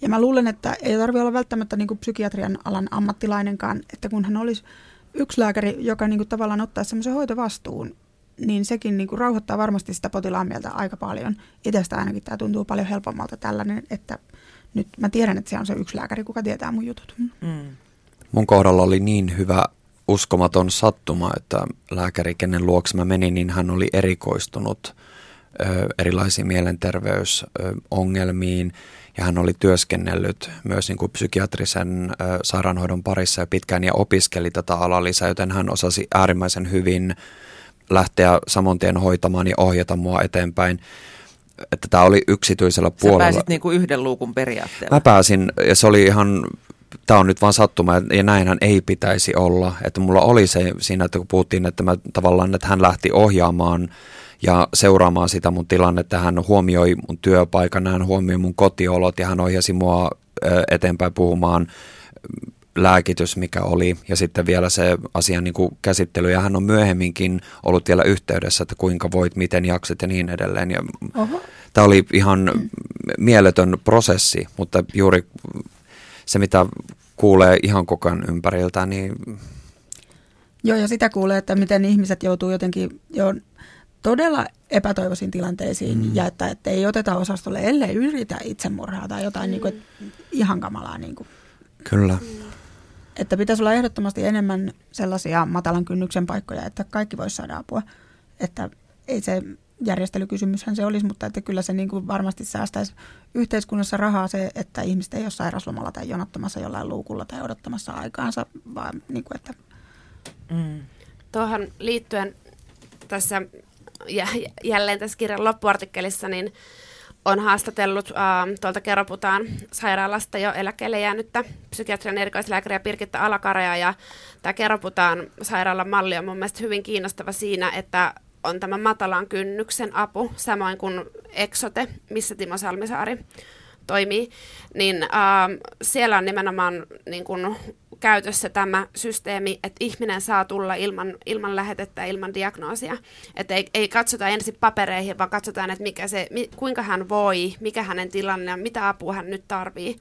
Ja mä luulen, että ei tarvitse olla välttämättä niin psykiatrian alan ammattilainenkaan, että kun hän olisi yksi lääkäri, joka niin kuin tavallaan ottaa semmoisen hoitovastuun, niin sekin niin kuin rauhoittaa varmasti sitä potilaan mieltä aika paljon. Itsestä ainakin tämä tuntuu paljon helpommalta tällainen, että nyt mä tiedän, että se on se yksi lääkäri, kuka tietää mun jutut. Mm. Mun kohdalla oli niin hyvä uskomaton sattuma, että lääkäri, kenen luokse mä menin, niin hän oli erikoistunut ö, erilaisiin mielenterveysongelmiin ja hän oli työskennellyt myös niin kuin psykiatrisen ö, sairaanhoidon parissa ja pitkään ja opiskeli tätä alaa lisää, joten hän osasi äärimmäisen hyvin lähteä saman tien hoitamaan ja ohjata mua eteenpäin. Että tämä oli yksityisellä Sä puolella. pääsit niin kuin yhden luukun periaatteella. Mä pääsin ja se oli ihan, tämä on nyt vaan sattuma ja näinhän ei pitäisi olla. Että mulla oli se siinä, että kun puhuttiin, että mä tavallaan, että hän lähti ohjaamaan ja seuraamaan sitä mun tilannetta. Hän huomioi mun työpaikan, hän huomioi mun kotiolot ja hän ohjasi mua eteenpäin puhumaan ö, lääkitys, mikä oli, ja sitten vielä se asian niin kuin käsittely, ja hän on myöhemminkin ollut vielä yhteydessä, että kuinka voit, miten jakset ja niin edelleen. Ja Oho. Tämä oli ihan mieletön prosessi, mutta juuri se, mitä kuulee ihan koko ajan ympäriltä, niin Joo, ja sitä kuulee, että miten ihmiset joutuu jotenkin jo todella epätoivoisiin tilanteisiin mm. ja että, että ei oteta osastolle, ellei yritä itsemurhaa tai jotain mm. niin kuin, ihan kamalaa. Niin kuin. kyllä. Että pitäisi olla ehdottomasti enemmän sellaisia matalan kynnyksen paikkoja, että kaikki voisi saada apua. Että ei se järjestelykysymyshän se olisi, mutta että kyllä se niin kuin varmasti säästäisi yhteiskunnassa rahaa se, että ihmiset ei ole sairaslomalla tai jonottamassa jollain luukulla tai odottamassa aikaansa, vaan niin kuin, että Mm. Tuohon liittyen tässä jä, jälleen tässä kirjan loppuartikkelissa, niin on haastatellut äh, tuolta Keroputaan sairaalasta jo eläkkeelle jäänyttä psykiatrian erikoislääkäriä Pirkitta Alakarea. Ja tämä Keroputaan sairaalan malli on mun mielestä hyvin kiinnostava siinä, että on tämä matalan kynnyksen apu, samoin kuin Exote, missä Timo Salmisaari toimii, niin äh, siellä on nimenomaan niin kun, käytössä tämä systeemi, että ihminen saa tulla ilman, ilman lähetettä, ilman diagnoosia. Että ei, ei katsota ensin papereihin, vaan katsotaan, että mikä se, mi, kuinka hän voi, mikä hänen tilanne on, mitä apua hän nyt tarvii.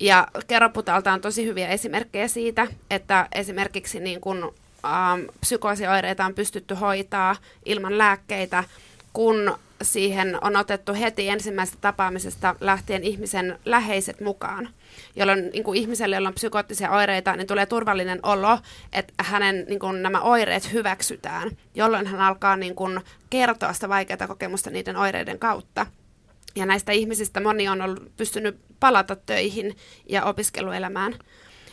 Ja Keroputalta on tosi hyviä esimerkkejä siitä, että esimerkiksi niin kun, ähm, psykoosioireita on pystytty hoitaa ilman lääkkeitä, kun siihen on otettu heti ensimmäisestä tapaamisesta lähtien ihmisen läheiset mukaan, jolloin niin kuin ihmiselle, jolla on psykoottisia oireita, niin tulee turvallinen olo, että hänen niin kuin, nämä oireet hyväksytään, jolloin hän alkaa niin kuin, kertoa sitä vaikeaa kokemusta niiden oireiden kautta. Ja näistä ihmisistä moni on ollut, pystynyt palata töihin ja opiskeluelämään.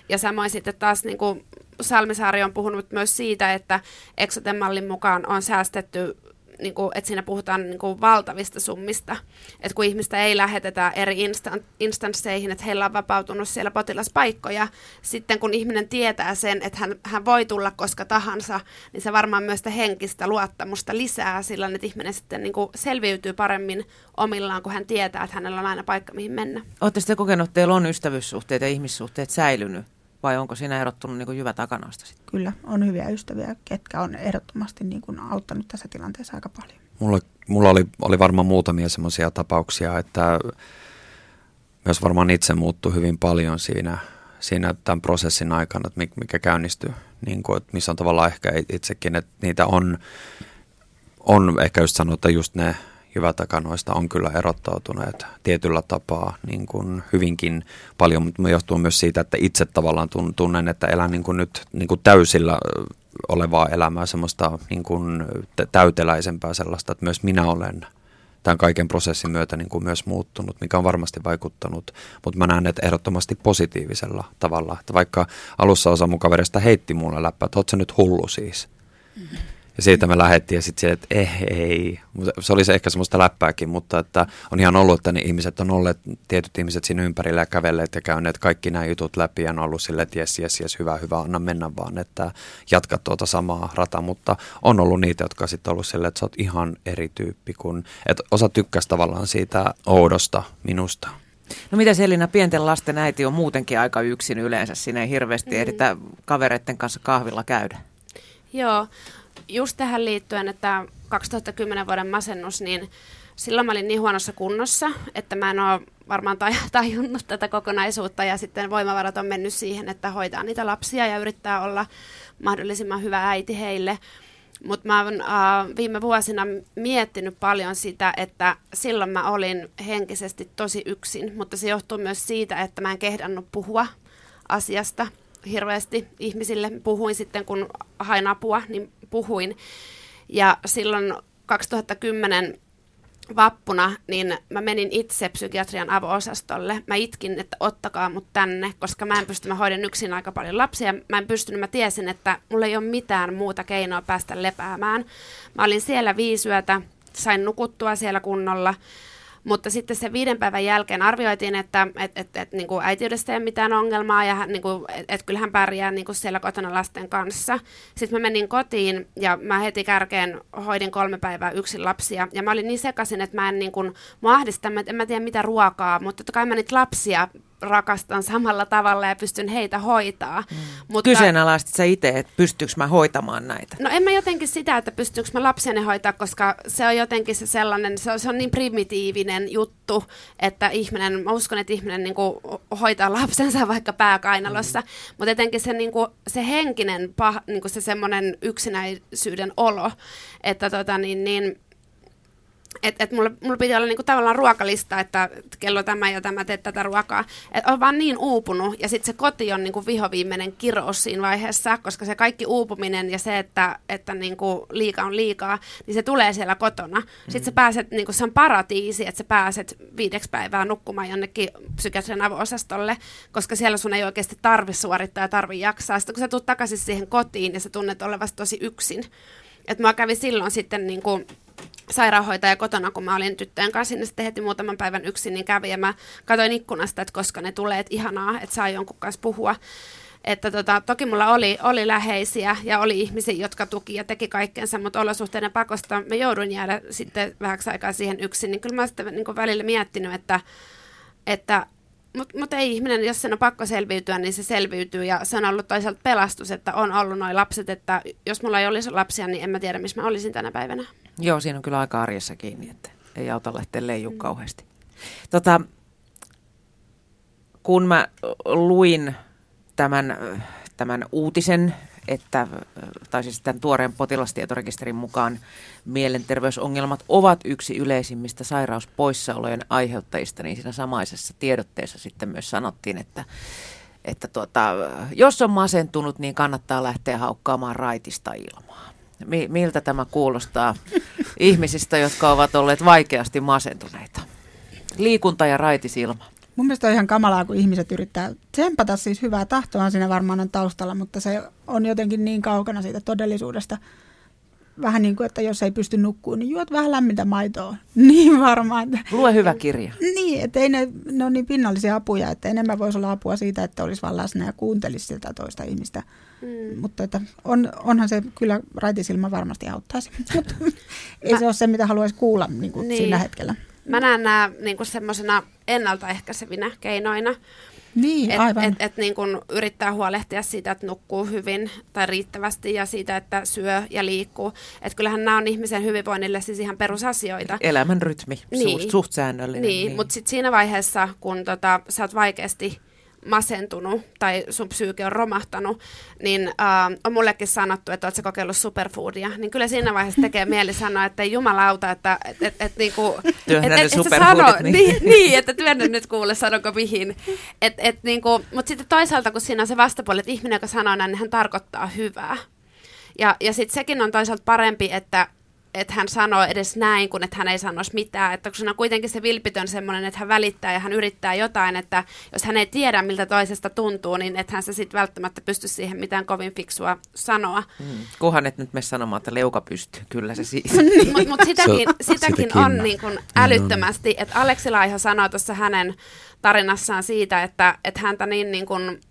Ja samoin sitten taas niin kuin Salmisaari on puhunut myös siitä, että Exoten mallin mukaan on säästetty niin kuin, että siinä puhutaan niin kuin valtavista summista. Että kun ihmistä ei lähetetä eri instan- instansseihin, että heillä on vapautunut siellä potilaspaikkoja, sitten kun ihminen tietää sen, että hän, hän voi tulla koska tahansa, niin se varmaan myös sitä henkistä luottamusta lisää sillä, että ihminen sitten niin kuin selviytyy paremmin omillaan, kun hän tietää, että hänellä on aina paikka, mihin mennä. Oletteko te kokenut, että teillä on ystävyyssuhteet ja ihmissuhteet säilynyt? Vai onko siinä erottunut niin kuin jyvä takanoista sitten? kyllä on hyviä ystäviä, ketkä on ehdottomasti niin kuin auttanut tässä tilanteessa aika paljon. Mulla, mulla oli, oli varmaan muutamia semmoisia tapauksia, että myös varmaan itse muuttui hyvin paljon siinä, siinä tämän prosessin aikana, että mikä, mikä käynnistyi, niin kuin, että missä on tavallaan ehkä itsekin, että niitä on, on ehkä just sanoa, että just ne jyvätakanoista on kyllä erottautuneet tietyllä tapaa niin kuin hyvinkin paljon, mutta johtuu myös siitä, että itse tavallaan tunnen, että elän niin kuin nyt niin kuin täysillä olevaa elämää, semmoista niin kuin täyteläisempää sellaista, että myös minä olen tämän kaiken prosessin myötä niin kuin myös muuttunut, mikä on varmasti vaikuttanut, mutta mä näen, että ehdottomasti positiivisella tavalla. Että vaikka alussa osa mun kaverista heitti mulle läppä, että nyt hullu siis. Mm-hmm. Ja siitä me lähdettiin ja sitten että eh, ei. Se oli se ehkä semmoista läppääkin, mutta että on ihan ollut, että ne ihmiset on olleet, tietyt ihmiset siinä ympärillä ja kävelleet ja käyneet kaikki nämä jutut läpi ja on ollut silleen, että jes, jes, jes, hyvä, hyvä, anna mennä vaan, että jatka tuota samaa rata, mutta on ollut niitä, jotka sitten ollut silleen, että sä oot ihan eri tyyppi, kun, että osa tykkäsi tavallaan siitä oudosta minusta. No mitä Selina, pienten lasten äiti on muutenkin aika yksin yleensä, siinä ei hirveästi mm. ehditä kavereiden kanssa kahvilla käydä. Joo, just tähän liittyen, että 2010 vuoden masennus, niin silloin mä olin niin huonossa kunnossa, että mä en ole varmaan tajunnut tätä kokonaisuutta ja sitten voimavarat on mennyt siihen, että hoitaa niitä lapsia ja yrittää olla mahdollisimman hyvä äiti heille. Mutta mä oon äh, viime vuosina miettinyt paljon sitä, että silloin mä olin henkisesti tosi yksin, mutta se johtuu myös siitä, että mä en kehdannut puhua asiasta hirveästi ihmisille. Puhuin sitten, kun hain apua, niin puhuin. Ja silloin 2010 vappuna, niin mä menin itse psykiatrian avo-osastolle. Mä itkin, että ottakaa mut tänne, koska mä en pysty, mä hoiden yksin aika paljon lapsia. Mä en pystynyt, mä tiesin, että mulla ei ole mitään muuta keinoa päästä lepäämään. Mä olin siellä viisi yötä, sain nukuttua siellä kunnolla. Mutta sitten se viiden päivän jälkeen arvioitiin, että et, et, et, niin kuin äitiydestä ei ole mitään ongelmaa ja niin kuin, et, et kyllä hän pärjää niin kuin siellä kotona lasten kanssa. Sitten mä menin kotiin ja mä heti kärkeen hoidin kolme päivää yksin lapsia. Ja mä olin niin sekaisin, että mä en niin kuin, mä ahdistan, että en mä tiedä mitä ruokaa, mutta totta kai mä niitä lapsia rakastan samalla tavalla ja pystyn heitä hoitaa. Mm. Mutta, Kyseenalaistit sä itse, että pystyykö mä hoitamaan näitä? No en mä jotenkin sitä, että pystyykö mä lapseni hoitaa, koska se on jotenkin se sellainen, se on, se on niin primitiivinen juttu, että ihminen, mä uskon, että ihminen niin kuin hoitaa lapsensa vaikka pääkainalossa, mm. mutta etenkin se, niin kuin, se henkinen, pah, niin kuin se semmoinen yksinäisyyden olo, että tota, niin, niin, että et mulla, mulla piti olla niinku tavallaan ruokalista, että kello tämä ja tämä, teet tätä ruokaa. Että on vaan niin uupunut ja sitten se koti on niinku vihoviimeinen kirous siinä vaiheessa, koska se kaikki uupuminen ja se, että, että niinku liika on liikaa, niin se tulee siellä kotona. Sitten mm. sä pääset, niinku, se on paratiisi, että sä pääset viideksi päivää nukkumaan jonnekin psykiatrian avo-osastolle, koska siellä sun ei oikeasti tarvi suorittaa ja tarvi jaksaa. Sitten kun sä tulet takaisin siihen kotiin ja sä tunnet olevasi tosi yksin. Että mä kävin silloin sitten niinku, sairaanhoitaja kotona, kun mä olin tyttöjen kanssa sinne sitten heti muutaman päivän yksin, niin kävi ja mä katsoin ikkunasta, että koska ne tulee, että ihanaa, että saa jonkun kanssa puhua. Että tota, toki mulla oli, oli läheisiä ja oli ihmisiä, jotka tuki ja teki kaikkensa, mutta olosuhteiden pakosta mä joudun jäädä sitten vähäksi aikaa siihen yksin. Niin kyllä mä sitten niin välillä miettinyt, että, että mutta mut ei ihminen, jos sen on pakko selviytyä, niin se selviytyy. Ja se on ollut toisaalta pelastus, että on ollut noin lapset, että jos mulla ei olisi lapsia, niin en mä tiedä, missä mä olisin tänä päivänä. Joo, siinä on kyllä aika arjessa kiinni, että ei auta lähteä leijua mm. kauheasti. Tota, kun mä luin tämän, tämän uutisen että, tai siis tämän tuoreen potilastietorekisterin mukaan mielenterveysongelmat ovat yksi yleisimmistä sairauspoissaolojen aiheuttajista, niin siinä samaisessa tiedotteessa sitten myös sanottiin, että, että tuota, jos on masentunut, niin kannattaa lähteä haukkaamaan raitista ilmaa. Miltä tämä kuulostaa ihmisistä, jotka ovat olleet vaikeasti masentuneita? Liikunta ja raitisilma. Mun mielestä on ihan kamalaa, kun ihmiset yrittää tsempata, siis hyvää tahtoa siinä varmaan on taustalla, mutta se on jotenkin niin kaukana siitä todellisuudesta. Vähän niin kuin, että jos ei pysty nukkumaan, niin juot vähän lämmintä maitoa. Niin varmaan. Lue hyvä kirja. Niin, että ei ne, ne on niin pinnallisia apuja, että enemmän voisi olla apua siitä, että olisi vaan läsnä ja kuuntelisi sitä toista ihmistä. Mm. Mutta että on, onhan se kyllä raitisilma varmasti auttaisi, mutta ei Mä... se ole se, mitä haluaisi kuulla niin kuin niin. siinä hetkellä. Mä näen nämä niin semmoisena ennaltaehkäisevinä keinoina. Niin, et, aivan. Et, et, niin kun yrittää huolehtia siitä, että nukkuu hyvin tai riittävästi ja siitä, että syö ja liikkuu. Et kyllähän nämä on ihmisen hyvinvoinnille siis ihan perusasioita. Elämän rytmi, niin. suht, suht säännöllinen. Niin, niin. mutta sitten siinä vaiheessa, kun tota, sä oot vaikeasti masentunut tai sun psyyke on romahtanut, niin äh, on mullekin sanottu, että oletko kokeillut superfoodia, niin kyllä siinä vaiheessa tekee mieli sanoa, että ei jumalauta, että et, et, et, niinku, et, et, et sano, niin. niin, niin, että työnnä nyt kuule, sanonko mihin. Et, et, niinku, Mutta sitten toisaalta, kun siinä on se vastapuoli, että ihminen, joka sanoo näin, niin hän tarkoittaa hyvää. Ja, ja sitten sekin on toisaalta parempi, että että hän sanoo edes näin, kun että hän ei sanoisi mitään. Että kun on kuitenkin se vilpitön semmoinen, että hän välittää ja hän yrittää jotain, että jos hän ei tiedä, miltä toisesta tuntuu, niin että hän se sitten välttämättä pysty siihen mitään kovin fiksua sanoa. Mm. Kunhan et nyt me sanomaan, että leuka pystyy, kyllä se siis. Mutta mut sitäkin, sitäkin on niin kuin älyttömästi, että Aleksi Laiho sanoo tuossa hänen tarinassaan siitä, että, että häntä niin, niin kuin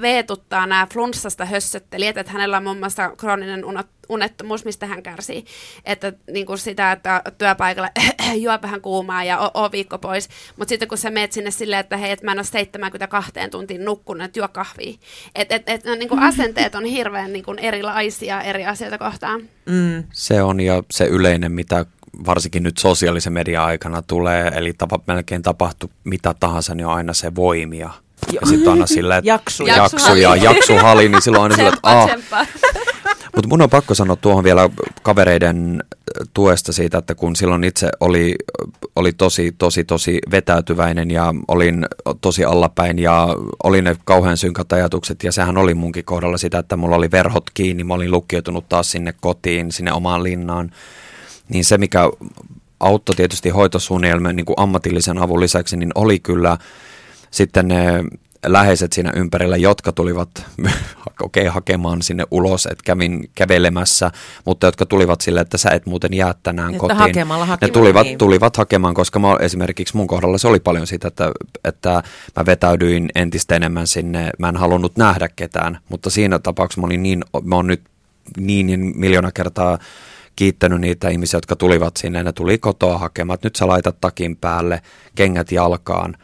veetuttaa nämä flunssasta hössöttelijät, että hänellä on muun muassa krooninen unettomuus, mistä hän kärsii. Että niin kuin sitä, että työpaikalla juo vähän kuumaa ja o, viikko pois. Mutta sitten kun sä meet sinne silleen, että hei, että mä en ole 72 tuntiin nukkunut, että juo kahvia. Että et, et, niin kuin asenteet on hirveän niin kuin erilaisia eri asioita kohtaan. Mm. Se on ja se yleinen, mitä varsinkin nyt sosiaalisen median aikana tulee, eli tapa, melkein tapahtuu mitä tahansa, niin on aina se voimia ja sitten aina silleen, että jaksu, jaksu ja jaksuhali, niin silloin aina silleen, että Mutta mun on pakko sanoa tuohon vielä kavereiden tuesta siitä, että kun silloin itse oli, oli tosi, tosi, tosi vetäytyväinen ja olin tosi allapäin ja oli ne kauhean synkät ajatukset ja sehän oli munkin kohdalla sitä, että mulla oli verhot kiinni, mä olin lukkiutunut taas sinne kotiin, sinne omaan linnaan. Niin se, mikä auttoi tietysti hoitosuunnitelmien niin kuin ammatillisen avun lisäksi, niin oli kyllä sitten ne läheiset siinä ympärillä, jotka tulivat okay, hakemaan sinne ulos, että kävin kävelemässä, mutta jotka tulivat sille, että sä et muuten jää tänään että kotiin. Hakemalla ne tulivat, niin. tulivat hakemaan, koska mä, esimerkiksi mun kohdalla se oli paljon sitä, että, että mä vetäydyin entistä enemmän sinne, mä en halunnut nähdä ketään, mutta siinä tapauksessa mä olin niin, mä oon nyt niin, niin miljoona kertaa kiittänyt niitä ihmisiä, jotka tulivat sinne, ne tuli kotoa hakemaan, nyt sä laitat takin päälle, kengät jalkaan,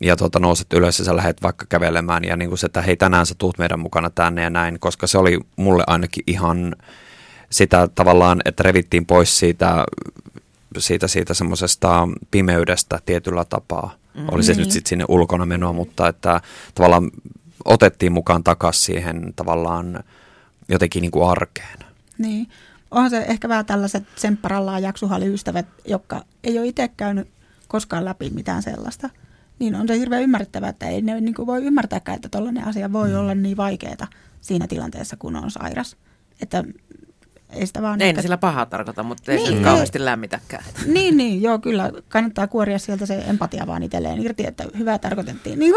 ja tuota, nouset ylös ja sä lähdet vaikka kävelemään ja niin kuin se, että hei tänään sä tuut meidän mukana tänne ja näin, koska se oli mulle ainakin ihan sitä tavallaan, että revittiin pois siitä, siitä, siitä semmoisesta pimeydestä tietyllä tapaa. Mm-hmm. Oli se nyt sitten sinne ulkona menoa, mutta että tavallaan otettiin mukaan takaisin siihen tavallaan jotenkin niin kuin arkeen. Niin. Onhan se ehkä vähän tällaiset tsempparallaan jaksuhaliystävät, jotka ei ole itse käynyt koskaan läpi mitään sellaista – niin on se hirveän ymmärrettävää, että ei ne niin kuin voi ymmärtääkään, että tällainen asia voi mm. olla niin vaikeaa siinä tilanteessa, kun on sairas. Että ei sitä vaan... Ei ehkä... sillä pahaa tarkoita, mutta ei niin, se kauheasti lämmitäkään. Niin, niin, joo, kyllä. Kannattaa kuoria sieltä se empatia vaan itselleen irti, että hyvää tarkoitettiin. Niin,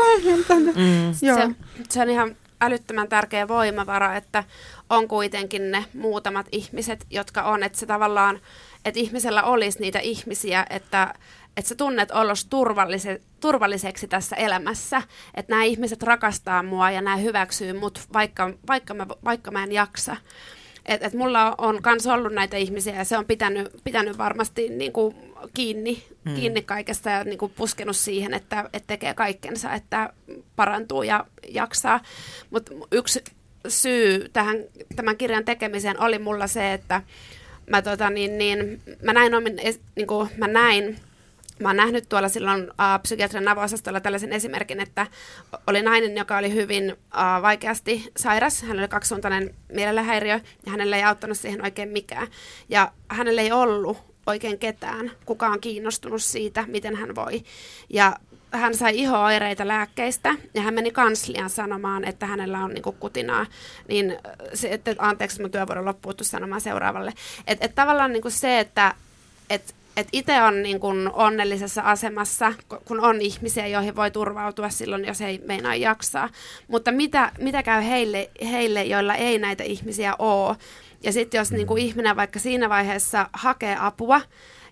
mm. joo. Se, se on ihan älyttömän tärkeä voimavara, että on kuitenkin ne muutamat ihmiset, jotka on, että se tavallaan, että ihmisellä olisi niitä ihmisiä, että että sä tunnet olos turvallise, turvalliseksi tässä elämässä, että nämä ihmiset rakastaa mua ja nämä hyväksyy mut, vaikka, vaikka, mä, vaikka mä en jaksa. Et, et mulla on myös ollut näitä ihmisiä ja se on pitänyt, pitänyt varmasti niin kuin kiinni, hmm. kiinni kaikesta ja niin kuin puskenut siihen, että, että tekee kaikkensa, että parantuu ja jaksaa. Mutta yksi syy tähän, tämän kirjan tekemiseen oli mulla se, että mä, tota, niin, niin, mä näin, omin, niin kuin, mä näin Mä oon nähnyt tuolla silloin uh, psykiatrian avo-osastolla tällaisen esimerkin, että oli nainen, joka oli hyvin uh, vaikeasti sairas. Hänellä oli kaksisuuntainen mielenhäiriö ja hänellä ei auttanut siihen oikein mikään. Ja hänellä ei ollut oikein ketään, kuka on kiinnostunut siitä, miten hän voi. Ja hän sai ihoaireita lääkkeistä ja hän meni kanslian sanomaan, että hänellä on niin kutinaa. Niin se, että anteeksi, mun työvuoro loppuu sanomaan seuraavalle. Että et tavallaan niin se, että et että itse on niin kun onnellisessa asemassa, kun on ihmisiä, joihin voi turvautua silloin, jos ei meinaa jaksaa. Mutta mitä, mitä käy heille, heille, joilla ei näitä ihmisiä ole? Ja sitten jos niin ihminen vaikka siinä vaiheessa hakee apua,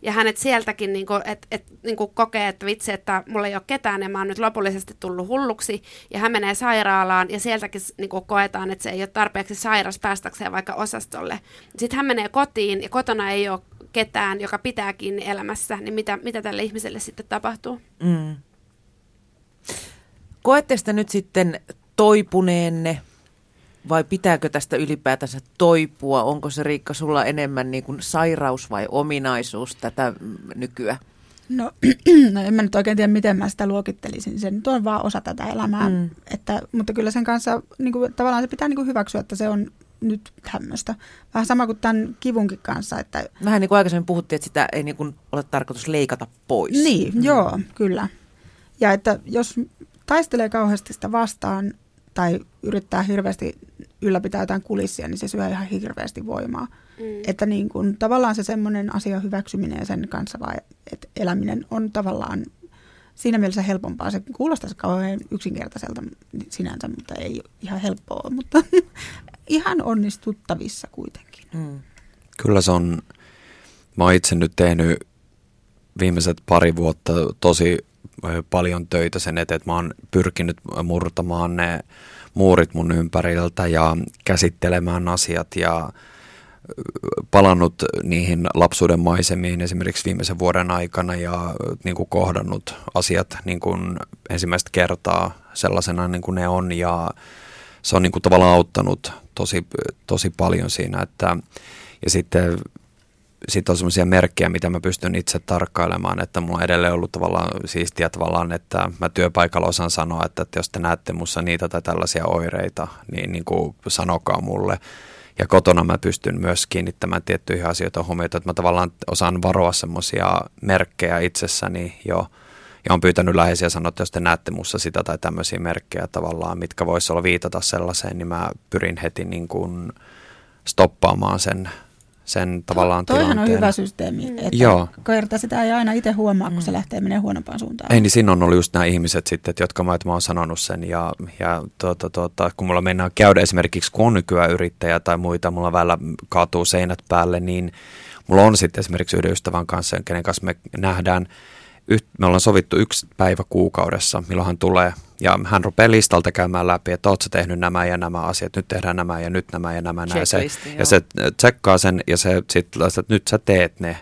ja hänet sieltäkin niin kuin, et, et, niin kokee, että vitsi, että mulla ei ole ketään ja mä oon nyt lopullisesti tullut hulluksi ja hän menee sairaalaan ja sieltäkin niin kuin koetaan, että se ei ole tarpeeksi sairas päästäkseen vaikka osastolle. Sitten hän menee kotiin ja kotona ei ole ketään, joka pitää kiinni elämässä, niin mitä, mitä tälle ihmiselle sitten tapahtuu? Mm. Koette sitä nyt sitten toipuneenne vai pitääkö tästä ylipäätänsä toipua? Onko se Riikka sulla enemmän niin kuin sairaus vai ominaisuus tätä nykyä? No, no en mä nyt oikein tiedä, miten mä sitä luokittelisin. Se nyt on vaan osa tätä elämää. Mm. Että, mutta kyllä sen kanssa niin kuin, tavallaan se pitää niin kuin hyväksyä, että se on nyt tämmöistä. Vähän sama kuin tämän kivunkin kanssa. Että... Vähän niin kuin aikaisemmin puhuttiin, että sitä ei niin kuin ole tarkoitus leikata pois. Niin, mm. joo, kyllä. Ja että jos taistelee kauheasti sitä vastaan tai yrittää hirveästi ylläpitää jotain kulissia, niin se syö ihan hirveästi voimaa. Mm. Että niin kuin, tavallaan se semmoinen asia hyväksyminen ja sen kanssa vai, että eläminen on tavallaan siinä mielessä helpompaa. Se kuulostaa kauhean yksinkertaiselta sinänsä, mutta ei ihan helppoa, mutta ihan onnistuttavissa kuitenkin. Mm. Kyllä se on, mä oon itse nyt tehnyt viimeiset pari vuotta tosi paljon töitä sen eteen, että mä oon pyrkinyt murtamaan ne muurit mun ympäriltä ja käsittelemään asiat ja palannut niihin lapsuuden maisemiin esimerkiksi viimeisen vuoden aikana ja niin kuin kohdannut asiat niin kuin ensimmäistä kertaa sellaisena niin kuin ne on ja se on niin kuin tavallaan auttanut tosi, tosi paljon siinä, että ja sitten sitten on semmoisia merkkejä, mitä mä pystyn itse tarkkailemaan, että mulla on edelleen ollut tavallaan siistiä tavallaan, että mä työpaikalla osaan sanoa, että, että jos te näette mussa niitä tai tällaisia oireita, niin, niin kuin sanokaa mulle. ja kotona mä pystyn myös kiinnittämään tiettyihin asioihin huomiota, että mä tavallaan osaan varoa semmoisia merkkejä itsessäni jo, ja on pyytänyt läheisiä sanoa, että jos te näette mussa sitä tai tämmöisiä merkkejä tavallaan, mitkä voisi olla viitata sellaiseen, niin mä pyrin heti niin kuin stoppaamaan sen sen tavallaan Toihan tilanteen. on hyvä systeemi, Mm. että Joo. kerta sitä ei aina itse huomaa, kun Mm. se lähtee menee huonompaan suuntaan. Ei, niin siinä on ollut just nämä ihmiset sitten, että jotka mä, että mä oon sanonut sen ja, ja tuota, tuota, kun mulla mennään käydä esimerkiksi, kun on nykyään yrittäjä tai muita, mulla välillä kaatuu seinät päälle, niin mulla on sitten esimerkiksi yhden ystävän kanssa, kenen kanssa me nähdään, me ollaan sovittu yksi päivä kuukaudessa, milloin hän tulee ja hän rupeaa listalta käymään läpi, että oot sä tehnyt nämä ja nämä asiat, nyt tehdään nämä ja nyt nämä ja nämä. Näin. Ja se, joo. ja se tsekkaa sen ja se sitten, että nyt sä teet ne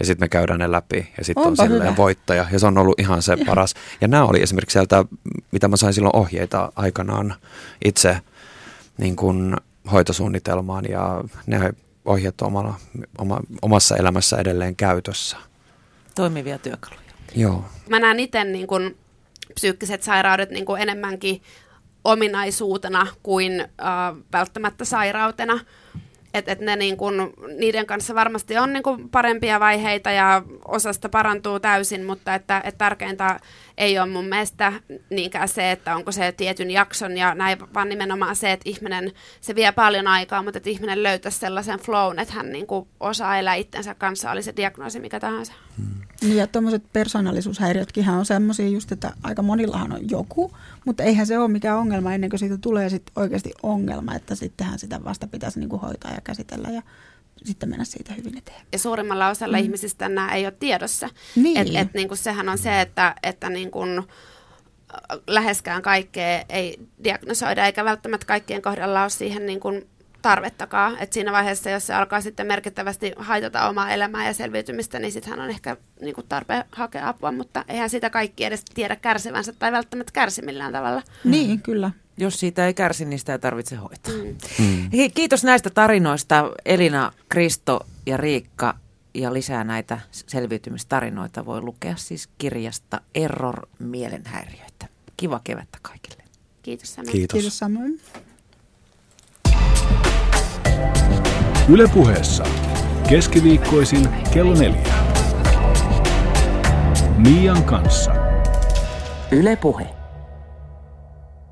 ja sitten me käydään ne läpi ja sitten on silleen hyvä. voittaja ja se on ollut ihan se paras. Ja nämä oli esimerkiksi sieltä, mitä mä sain silloin ohjeita aikanaan itse niin kuin hoitosuunnitelmaan ja ne ohjeet on omalla, oma, omassa elämässä edelleen käytössä. Toimivia työkaluja. Joo. Mä näen itse niin kuin psyykkiset sairaudet niin kuin enemmänkin ominaisuutena kuin äh, välttämättä sairautena. Et, et ne niin kun, niiden kanssa varmasti on niin kun parempia vaiheita ja osasta parantuu täysin, mutta että, et tärkeintä ei ole mun mielestä niinkään se, että onko se tietyn jakson ja näin, vaan nimenomaan se, että ihminen, se vie paljon aikaa, mutta että ihminen löytäisi sellaisen flown, että hän niin kuin osaa elää itsensä kanssa, oli se diagnoosi mikä tahansa. Niin ja tuommoiset persoonallisuushäiriötkin on semmoisia just, että aika monillahan on joku, mutta eihän se ole mikään ongelma ennen kuin siitä tulee sit oikeasti ongelma, että sittenhän sitä vasta pitäisi niinku hoitaa ja käsitellä ja sitten mennä siitä hyvin eteenpäin. ja suurimmalla osalla mm. ihmisistä nämä ei ole tiedossa. Niin. Et, et, niin kuin sehän on se, että, että niin kuin, läheskään kaikkea ei diagnosoida, eikä välttämättä kaikkien kohdalla ole siihen niin kuin tarvettakaan. Et siinä vaiheessa, jos se alkaa sitten merkittävästi haitata omaa elämää ja selviytymistä, niin sittenhän on ehkä niin kuin tarpeen hakea apua, mutta eihän sitä kaikki edes tiedä kärsivänsä tai välttämättä kärsi millään tavalla. Niin, kyllä. Jos siitä ei kärsi, niin sitä ei tarvitse hoitaa. Mm. Mm. Hei, Kiitos näistä tarinoista Elina, Kristo ja Riikka. Ja lisää näitä selviytymistarinoita voi lukea siis kirjasta Error mielenhäiriöitä. Kiva kevättä kaikille. Kiitos Sami. Kiitos. Kiitos samoin. Ylepuheessa keskiviikkoisin kello neljä. Mian kanssa. Yle Puhe.